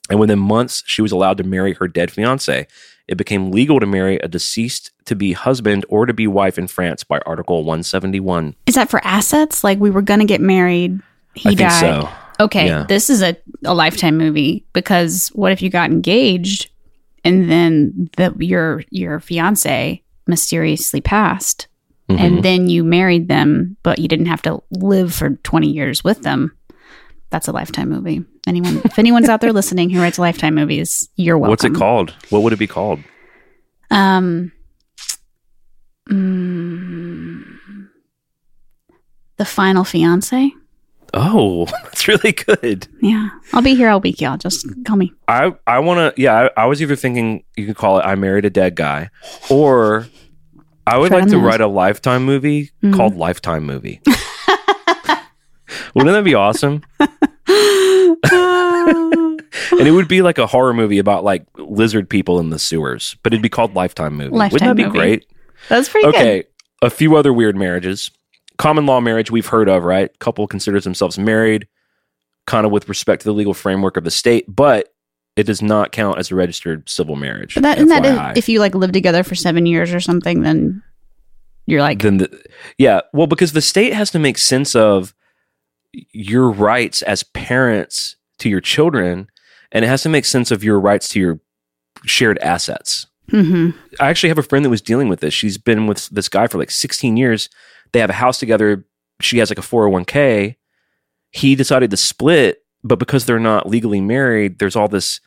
and within months, she was allowed to marry her dead fiance. It became legal to marry a deceased to be husband or to be wife in France by Article 171. Is that for assets? Like we were going to get married. He I died. so. Okay, Yeah. this is a, a lifetime movie because what if you got engaged and then the your your fiance mysteriously passed Mhm. and then you married them but you didn't have to live for 20 years with them. That's a lifetime movie. Anyone if anyone's out there listening who writes lifetime movies, you're welcome. What's it called? What would it be called? Um mm, The Final Fiance? Oh, that's really good. Yeah. I'll be here all week, y'all. Just call me. I I want to. Yeah, I, I was either thinking you could call it "I Married a Dead Guy," or I would like to write a Lifetime movie Mhm. called Lifetime Movie. Wouldn't that be awesome? And it would be like a horror movie about like lizard people in the sewers, but it'd be called Lifetime Movie. Wouldn't that be movie. great? That's pretty good. Okay, a few other weird marriages. Common law marriage we've heard of, right? Couple considers themselves married, kind of with respect to the legal framework of the state, but it does not count as a registered civil marriage. But that, isn't that if you like live together for seven years or something, then you're like, then the, yeah, well, because the state has to make sense of your rights as parents to your children, and it has to make sense of your rights to your shared assets. hmm I actually have a friend that was dealing with this. She's been with this guy for like 16 years. They have a house together. She has like a 401k. He decided to split, but because they're not legally married, there's all this,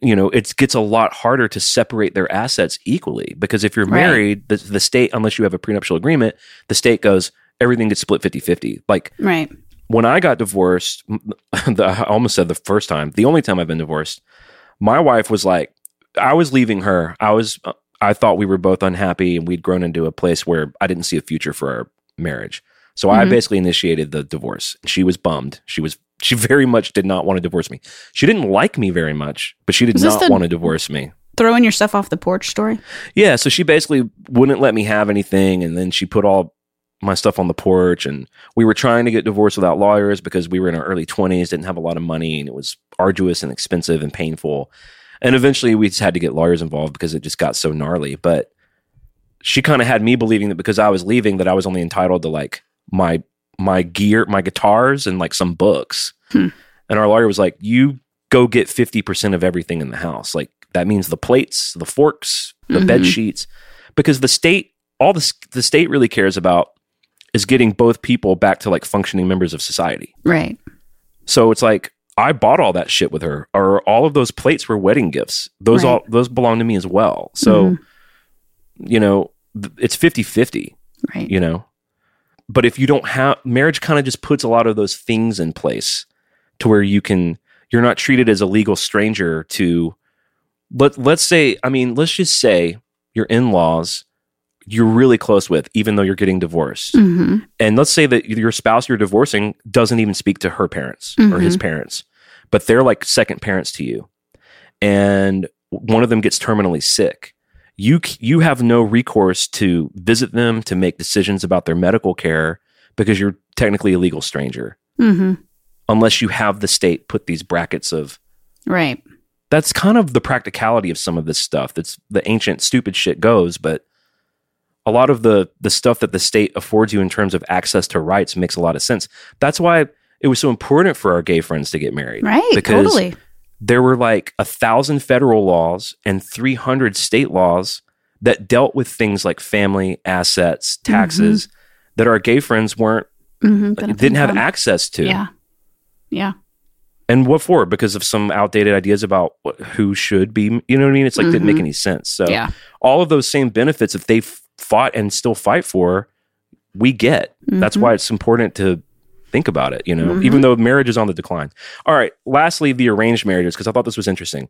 you know, it gets a lot harder to separate their assets equally. Because if you're Right. married, the, the state, unless you have a prenuptial agreement, the state goes, everything gets split 50 50. Like Right. When I got divorced, the, I almost said the first time, the only time I've been divorced, my wife was like, I was leaving her. I was, uh, I thought we were both unhappy and we'd grown into a place where I didn't see a future for our marriage. So I Mhm. basically initiated the divorce. She was bummed. She was, she very much did not want to divorce me. She didn't like me very much, but she did not the- want to divorce me. Throwing your stuff off the porch story. Yeah, so she basically wouldn't let me have anything, and then she put all my stuff on the porch. And we were trying to get divorced without lawyers because we were in our early twenties, didn't have a lot of money, and it was arduous and expensive and painful. And eventually, we just had to get lawyers involved because it just got so gnarly. But she kind of had me believing that because I was leaving, that I was only entitled to like my my gear, my guitars, and like some books. Hmm. And our lawyer was like, "You go get fifty percent of everything in the house. Like that means the plates, the forks, the bed Mhm. sheets, because the state, all the the state really cares about is getting both people back to like functioning members of society. Right. So it's like I bought all that shit with her, or all of those plates were wedding gifts. Those Right. all those belong to me as well. So Mhm. you know, th- it's 50-50 Right. you know but if you don't have marriage kind of just puts a lot of those things in place to where you can you're not treated as a legal stranger to let let's say i mean let's just say your in-laws you're really close with even though you're getting divorced. Hmm and let's say that your spouse you're divorcing doesn't even speak to her parents or his parents but they're like second parents to you and one of them gets terminally sick. You you have no recourse to visit them to make decisions about their medical care because you're technically a legal stranger. Hmm unless you have the state put these brackets of Right. that's kind of the practicality of some of this stuff. That's the ancient stupid shit goes but a lot of the the stuff that the state affords you in terms of access to rights makes a lot of sense that's why it was so important for our gay friends to get married Right. because totally. there were like a thousand federal laws and 300 state laws that dealt with things like family assets taxes that our gay friends weren't hmm didn't have access to Yeah. Yeah. and what for because of some outdated ideas about what, who should be you know what i mean it's like didn't make any sense so Yeah. all of those same benefits if they f- fought and still fight for we get that's Mhm. why it's important to think about it you know Mhm. even though marriage is on the decline all right lastly the arranged marriages because i thought this was interesting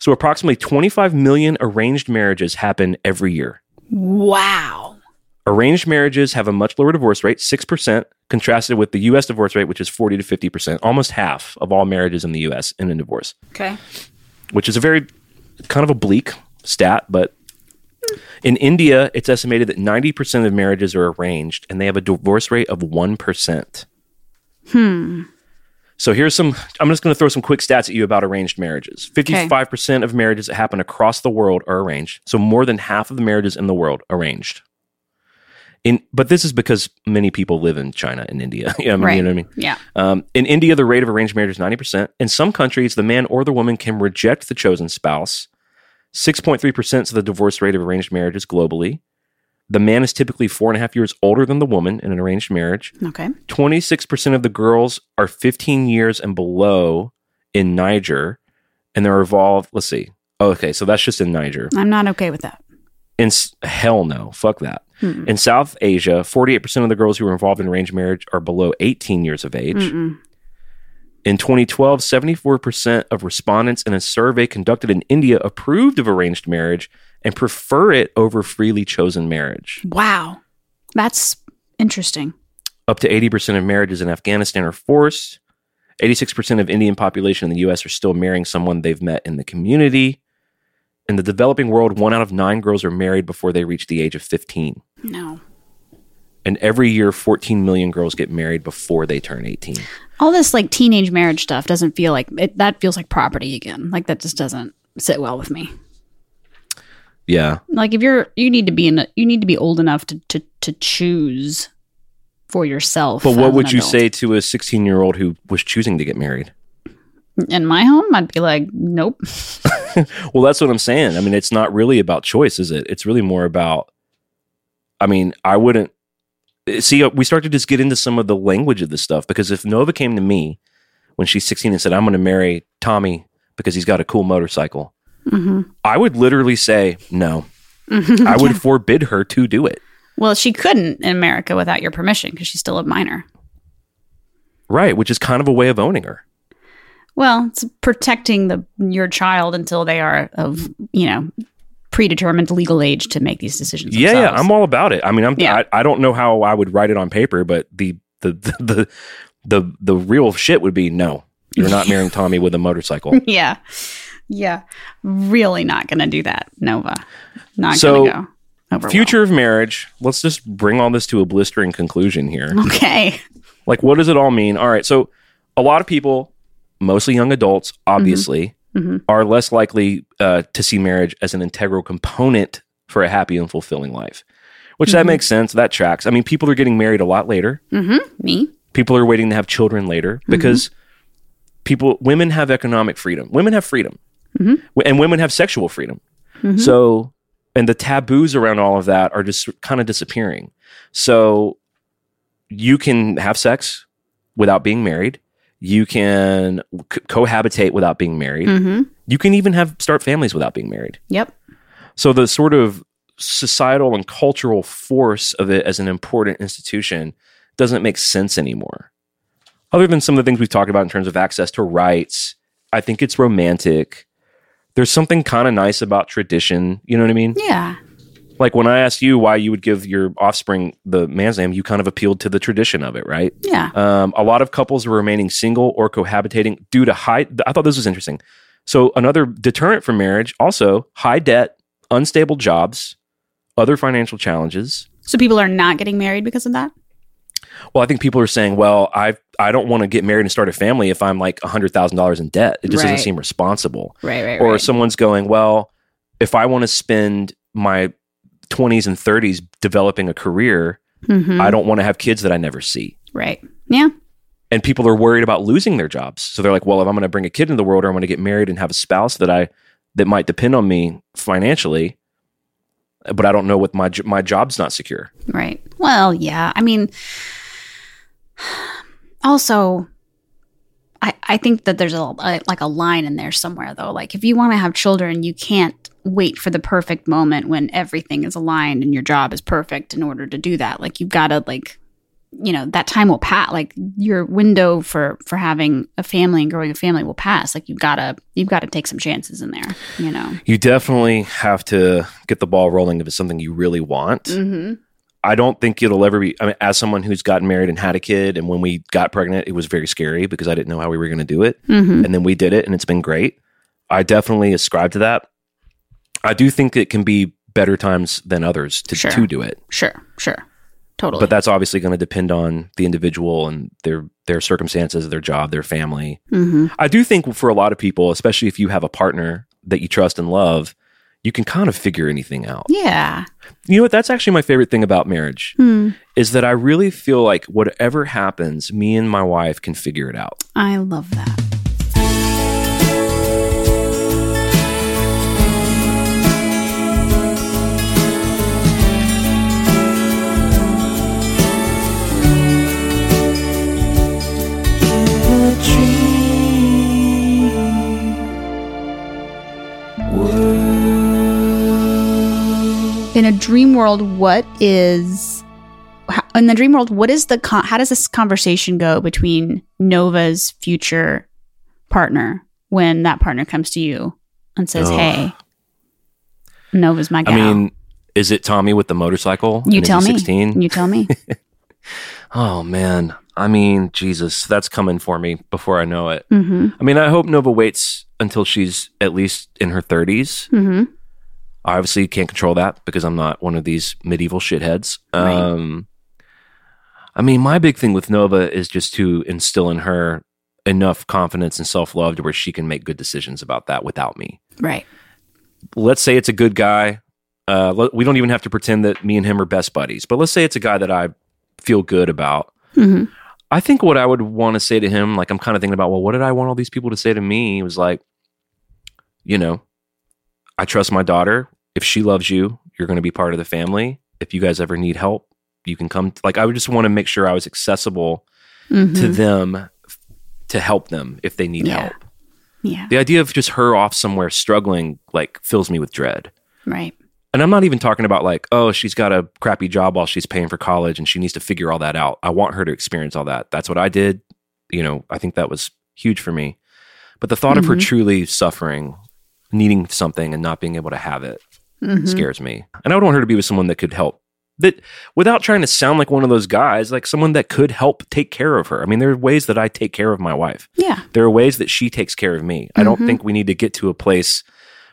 so approximately 25 million arranged marriages happen every year Wow. arranged marriages have a much lower divorce rate 6% contrasted with the us divorce rate which is 40 to 50% almost half of all marriages in the us end in divorce Okay. which is a very kind of a bleak stat, but in India, it's estimated that 90% of marriages are arranged and they have a divorce rate of 1%. Hmm. So here's some, I'm just going to throw some quick stats at you about arranged marriages. 55% of marriages that happen across the world are arranged. So more than half of the marriages in the world arranged. In, but this is because many people live in China and India. yeah, I mean, Right. You know what I mean? Yeah. Um, in India, the rate of arranged marriage is 90%. In some countries, the man or the woman can reject the chosen spouse. 6.3% is the divorce rate of arranged marriages globally. The man is typically four and a half years older than the woman in an arranged marriage. Okay. 26% of the girls are 15 years and below in Niger, and they're involved. Let's see. Oh, okay, so that's just in Niger. I'm not okay with that. In hell no, fuck that. Mm-mm. In South Asia, 48% of the girls who are involved in arranged marriage are below 18 years of age. Mm-mm. In 2012, 74% of respondents in a survey conducted in India approved of arranged marriage and prefer it over freely chosen marriage. Wow. That's interesting. Up to 80% of marriages in Afghanistan are forced. 86% of Indian population in the US are still marrying someone they've met in the community. In the developing world, one out of nine girls are married before they reach the age of 15. No. And every year, 14 million girls get married before they turn 18. All this like teenage marriage stuff doesn't feel like it, that feels like property again. Like that just doesn't sit well with me. Yeah. Like if you're you need to be in a, you need to be old enough to to to choose for yourself. But what would you adult. say to a 16 year old who was choosing to get married? In my home, I'd be like, nope. Well, that's what I'm saying. I mean, it's not really about choice, is it? It's really more about. I mean, I wouldn't see. We start to just get into some of the language of this stuff because if Nova came to me when she's 16 and said, "I'm going to marry Tommy because he's got a cool motorcycle," hmm I would literally say no. I would forbid her to do it. Well, she couldn't in America without your permission because she's still a minor. Right, which is kind of a way of owning her. Well, it's protecting the your child until they are of you know predetermined legal age to make these decisions. Yeah, yeah. I'm all about it. I mean, I'm Yeah. I, I don't know how I would write it on paper, but the the the the the, the real shit would be no. You're not marrying Tommy with a motorcycle. yeah, yeah. Really not going to do that, Nova. Not So, going to go. over Future of marriage. Let's just bring all this to a blistering conclusion here. Okay. Like, what does it all mean? All right, so a lot of people, mostly young adults, obviously, mm-hmm. Mhm. are less likely uh, to see marriage as an integral component for a happy and fulfilling life. Which that Mhm. makes sense. That tracks. I mean, people are getting married a lot later. hmm Me. people are waiting to have children later because people women have economic freedom women have freedom Mhm. And women have sexual freedom Mhm. so and the taboos around all of that are just kind of disappearing so you can have sex without being married you can co- cohabitate without being married hmm you can even have start families without being married Yep. so the sort of societal and cultural force of it as an important institution doesn't make sense anymore. Other than some of the things we've talked about in terms of access to rights, I think it's romantic. There's something kind of nice about tradition. You know what I mean? Yeah. Like when I asked you why you would give your offspring the man's name, you kind of appealed to the tradition of it, right? Yeah. Um, a lot of couples are remaining single or cohabitating due to high. I thought this was interesting. So another deterrent for marriage, also high debt, unstable jobs, other financial challenges. So people are not getting married because of that. Well, I think people are saying, well, I I don't want to get married and start a family if I'm like hundred thousand dollars in debt. It just Right. doesn't seem responsible. Right. Right. Or someone's going, well, if I want to spend my twenties and thirties developing a career, hmm I don't want to have kids that I never see. Right. Yeah. and people are worried about losing their jobs. So they're like, well, if I'm going to bring a kid into the world or I'm going to get married and have a spouse that I that might depend on me financially, but I don't know what my my job's not secure. Right. Well, yeah. I mean, also, I I think that there's a, a like a line in there somewhere though. Like if you want to have children, you can't wait for the perfect moment when everything is aligned and your job is perfect in order to do that. Like you've got to like you know that time will pass like your window for for having a family and growing a family will pass like you've got to you've got to take some chances in there you know You definitely have to get the ball rolling if it's something you really want. mm-hmm. I don't think it'll ever be. I mean, as someone who's gotten married and had a kid, and when we got pregnant, it was very scary because I didn't know how we were going to do it. Mm-hmm. and then we did it and it's been great. I definitely ascribe to that. I do think it can be better times than others to, Sure. to do it, sure sure totally but that's obviously going to depend on the individual and their their circumstances, their job, their family. mm-hmm. I do think for a lot of people, especially if you have a partner that you trust and love, you can kind of figure anything out. yeah You know what? That's actually my favorite thing about marriage Hmm. is that I really feel like whatever happens, me and my wife can figure it out. I love that. In a dream world, what is how- in the dream world? What is the con- how does this conversation go between Nova's future partner when that partner comes to you and says, Ugh. "Hey, Nova's my gal." I mean, is it Tommy with the motorcycle? you tell me. 16? You tell me. Oh man. I mean, Jesus, that's coming for me before I know it. hmm I mean, I hope Nova waits until she's at least in her 30s. hmm I obviously can't control that because I'm not one of these medieval shitheads. Right. Um, I mean, my big thing with Nova is just to instill in her enough confidence and self love to where she can make good decisions about that without me. Right. Let's say it's a good guy. Uh, we don't even have to pretend that me and him are best buddies, but let's say it's a guy that I feel good about. hmm I think what I would want to say to him, like I'm kind of thinking about, well, what did I want all these people to say to me? It was like, you know, I trust my daughter. If she loves you, you're going to be part of the family. If you guys ever need help, you can come. Like I would just want to make sure I was accessible to Mhm. them to help them if they need Yeah. help. Yeah. The idea of just her off somewhere struggling like fills me with dread. Right. And I'm not even talking about like, oh, she's got a crappy job while she's paying for college and she needs to figure all that out. I want her to experience all that. That's what I did. You know, I think that was huge for me. But the thought of her Mhm. truly suffering, needing something and not being able to have it Mhm. scares me. And I would want her to be with someone that could help. That without trying to sound like one of those guys, like someone that could help take care of her. I mean, there are ways that I take care of my wife. Yeah. There are ways that she takes care of me. I don't Mhm. think we need to get to a place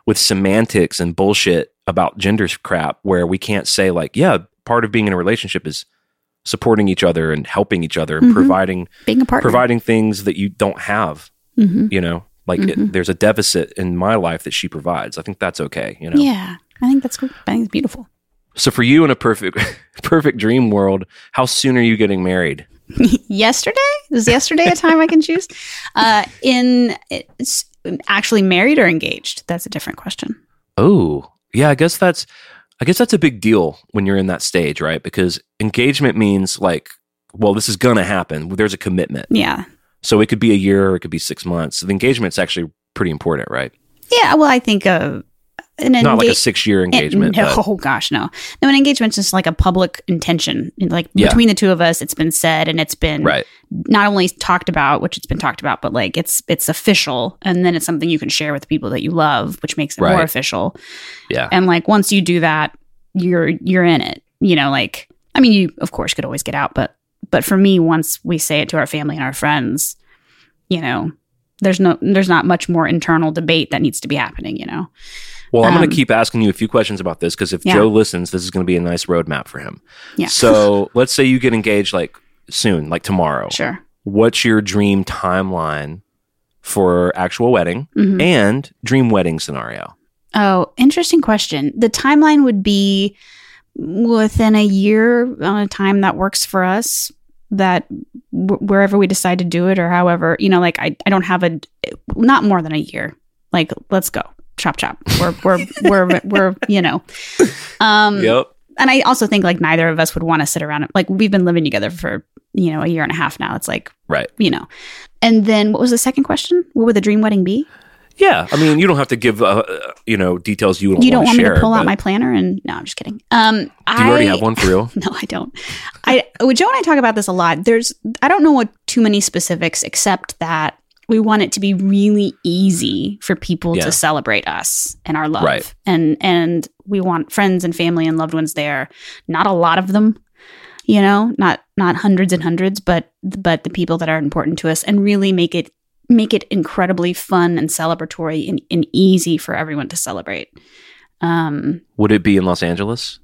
with semantics and bullshit about gender crap where we can't say like, yeah, part of being in a relationship is supporting each other and helping each other and Mhm. providing Being a partner. providing things that you don't have, hmm you know? Like it, Mhm. there's a deficit in my life that she provides. I think that's okay, you know. Yeah. I think that's cool. I think it's beautiful. So for you in a perfect perfect dream world, how soon are you getting married? yesterday is yesterday a time I can choose? Uh, in it's actually married or engaged? That's a different question. Oh, yeah, I guess that's I guess that's a big deal when you're in that stage, right? Because engagement means like, well, this is gonna happen. There's a commitment. Yeah. So it could be a year or it could be six months. The engagement's actually pretty important, right? Yeah. Well, I think uh, an Not like a six year engagement. No, oh gosh, no. No, an engagement's just like a public intention. Like Yeah. between the two of us, it's been said and it's been right. not only talked about, which it's been talked about, but like it's it's official, and then it's something you can share with the people that you love, which makes it more official. Yeah. And like once you do that, you're you're in it. You know, like I mean, you of course could always get out, but but for me, once we say it to our family and our friends, you know, there's no there's not much more internal debate that needs to be happening. You know, Well, I'm Um, going to keep asking you a few questions about this because if Yeah. Joe listens, this is going to be a nice roadmap for him. Yeah. So let's say you get engaged like soon, like tomorrow. sure. What's your dream timeline for actual wedding Mhm. and dream wedding scenario? Oh, interesting question. The timeline would be within a year on a time that works for us. That w- wherever we decide to do it, or however, you know, like I, I don't have a not more than a year. Like, let's go, chop chop. We're we're we're we're you know, um, yep. and I also think like neither of us would want to sit around. Like we've been living together for you know a year and a half now. It's like Right. you know, and then what was the second question? What would the dream wedding be? Yeah. I mean, you don't have to give, uh, you know, details you don't you don't want want me to pull out my planner and no i'm just kidding um Do you I, already have one for real? no i don't i joe and i talk about this a lot there's i don't know what too many specifics except that we want it to be really easy for people Yeah. to celebrate us and our love Right. and and we want friends and family and loved ones there not a lot of them you know not not hundreds and hundreds but but the people that are important to us and really make it make it incredibly fun and celebratory and, and easy for everyone to celebrate um Would it be in Los Angeles?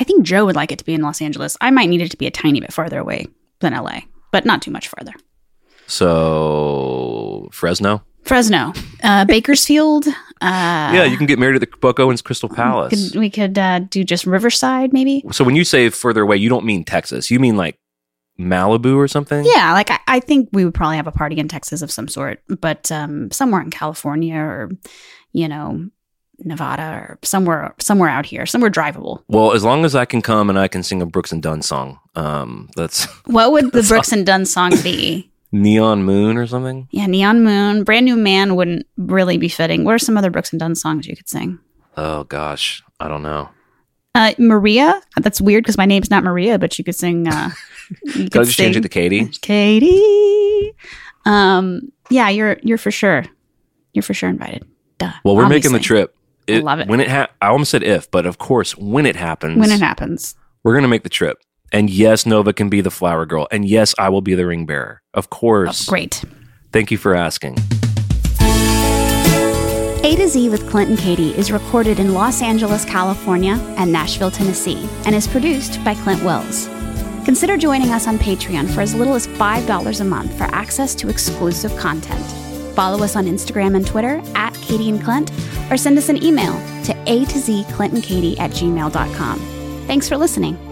I think Joe would like it to be in Los Angeles. I might need it to be a tiny bit farther away than LA, but not too much farther. So Fresno? Fresno, uh, Bakersfield. Uh, yeah, you can get married at the Buck Owens Crystal Palace. Could, we could uh, do just Riverside, maybe. so when you say further away, you don't mean Texas. You mean like Malibu or something? Yeah, like I, I think we would probably have a party in Texas of some sort, but um, somewhere in California or you know Nevada or somewhere somewhere out here, somewhere drivable. Well, as long as I can come and I can sing a Brooks and Dunn song, um, that's What would the Brooks and Dunn song be? Neon Moon or something. Yeah, Neon Moon, Brand New Man wouldn't really be fitting. What are some other Brooks and Dunn songs you could sing? Oh gosh, I don't know. Uh, Maria. That's weird because my name's not Maria, but you could sing. Uh, you Could I just change it to Katie? Katie. Um, yeah, you're you're for sure. You're for sure invited. Duh. Well, we're making the Obviously. trip. I love it. When it ha- I almost said if, but of course, when it happens, when it happens. we're gonna make the trip. And yes, Nova can be the flower girl. And yes, I will be the ring bearer. Of Oh, course. great. Thank you for asking. A to Z with Clint and Katie is recorded in Los Angeles, California, and Nashville, Tennessee, and is produced by Clint Wells. Consider joining us on Patreon for as little as $5 a month for access to exclusive content. Follow us on Instagram and Twitter at Katie and Clint, or send us an email to A to Z Clint and Katie at gmail.com. Thanks for listening.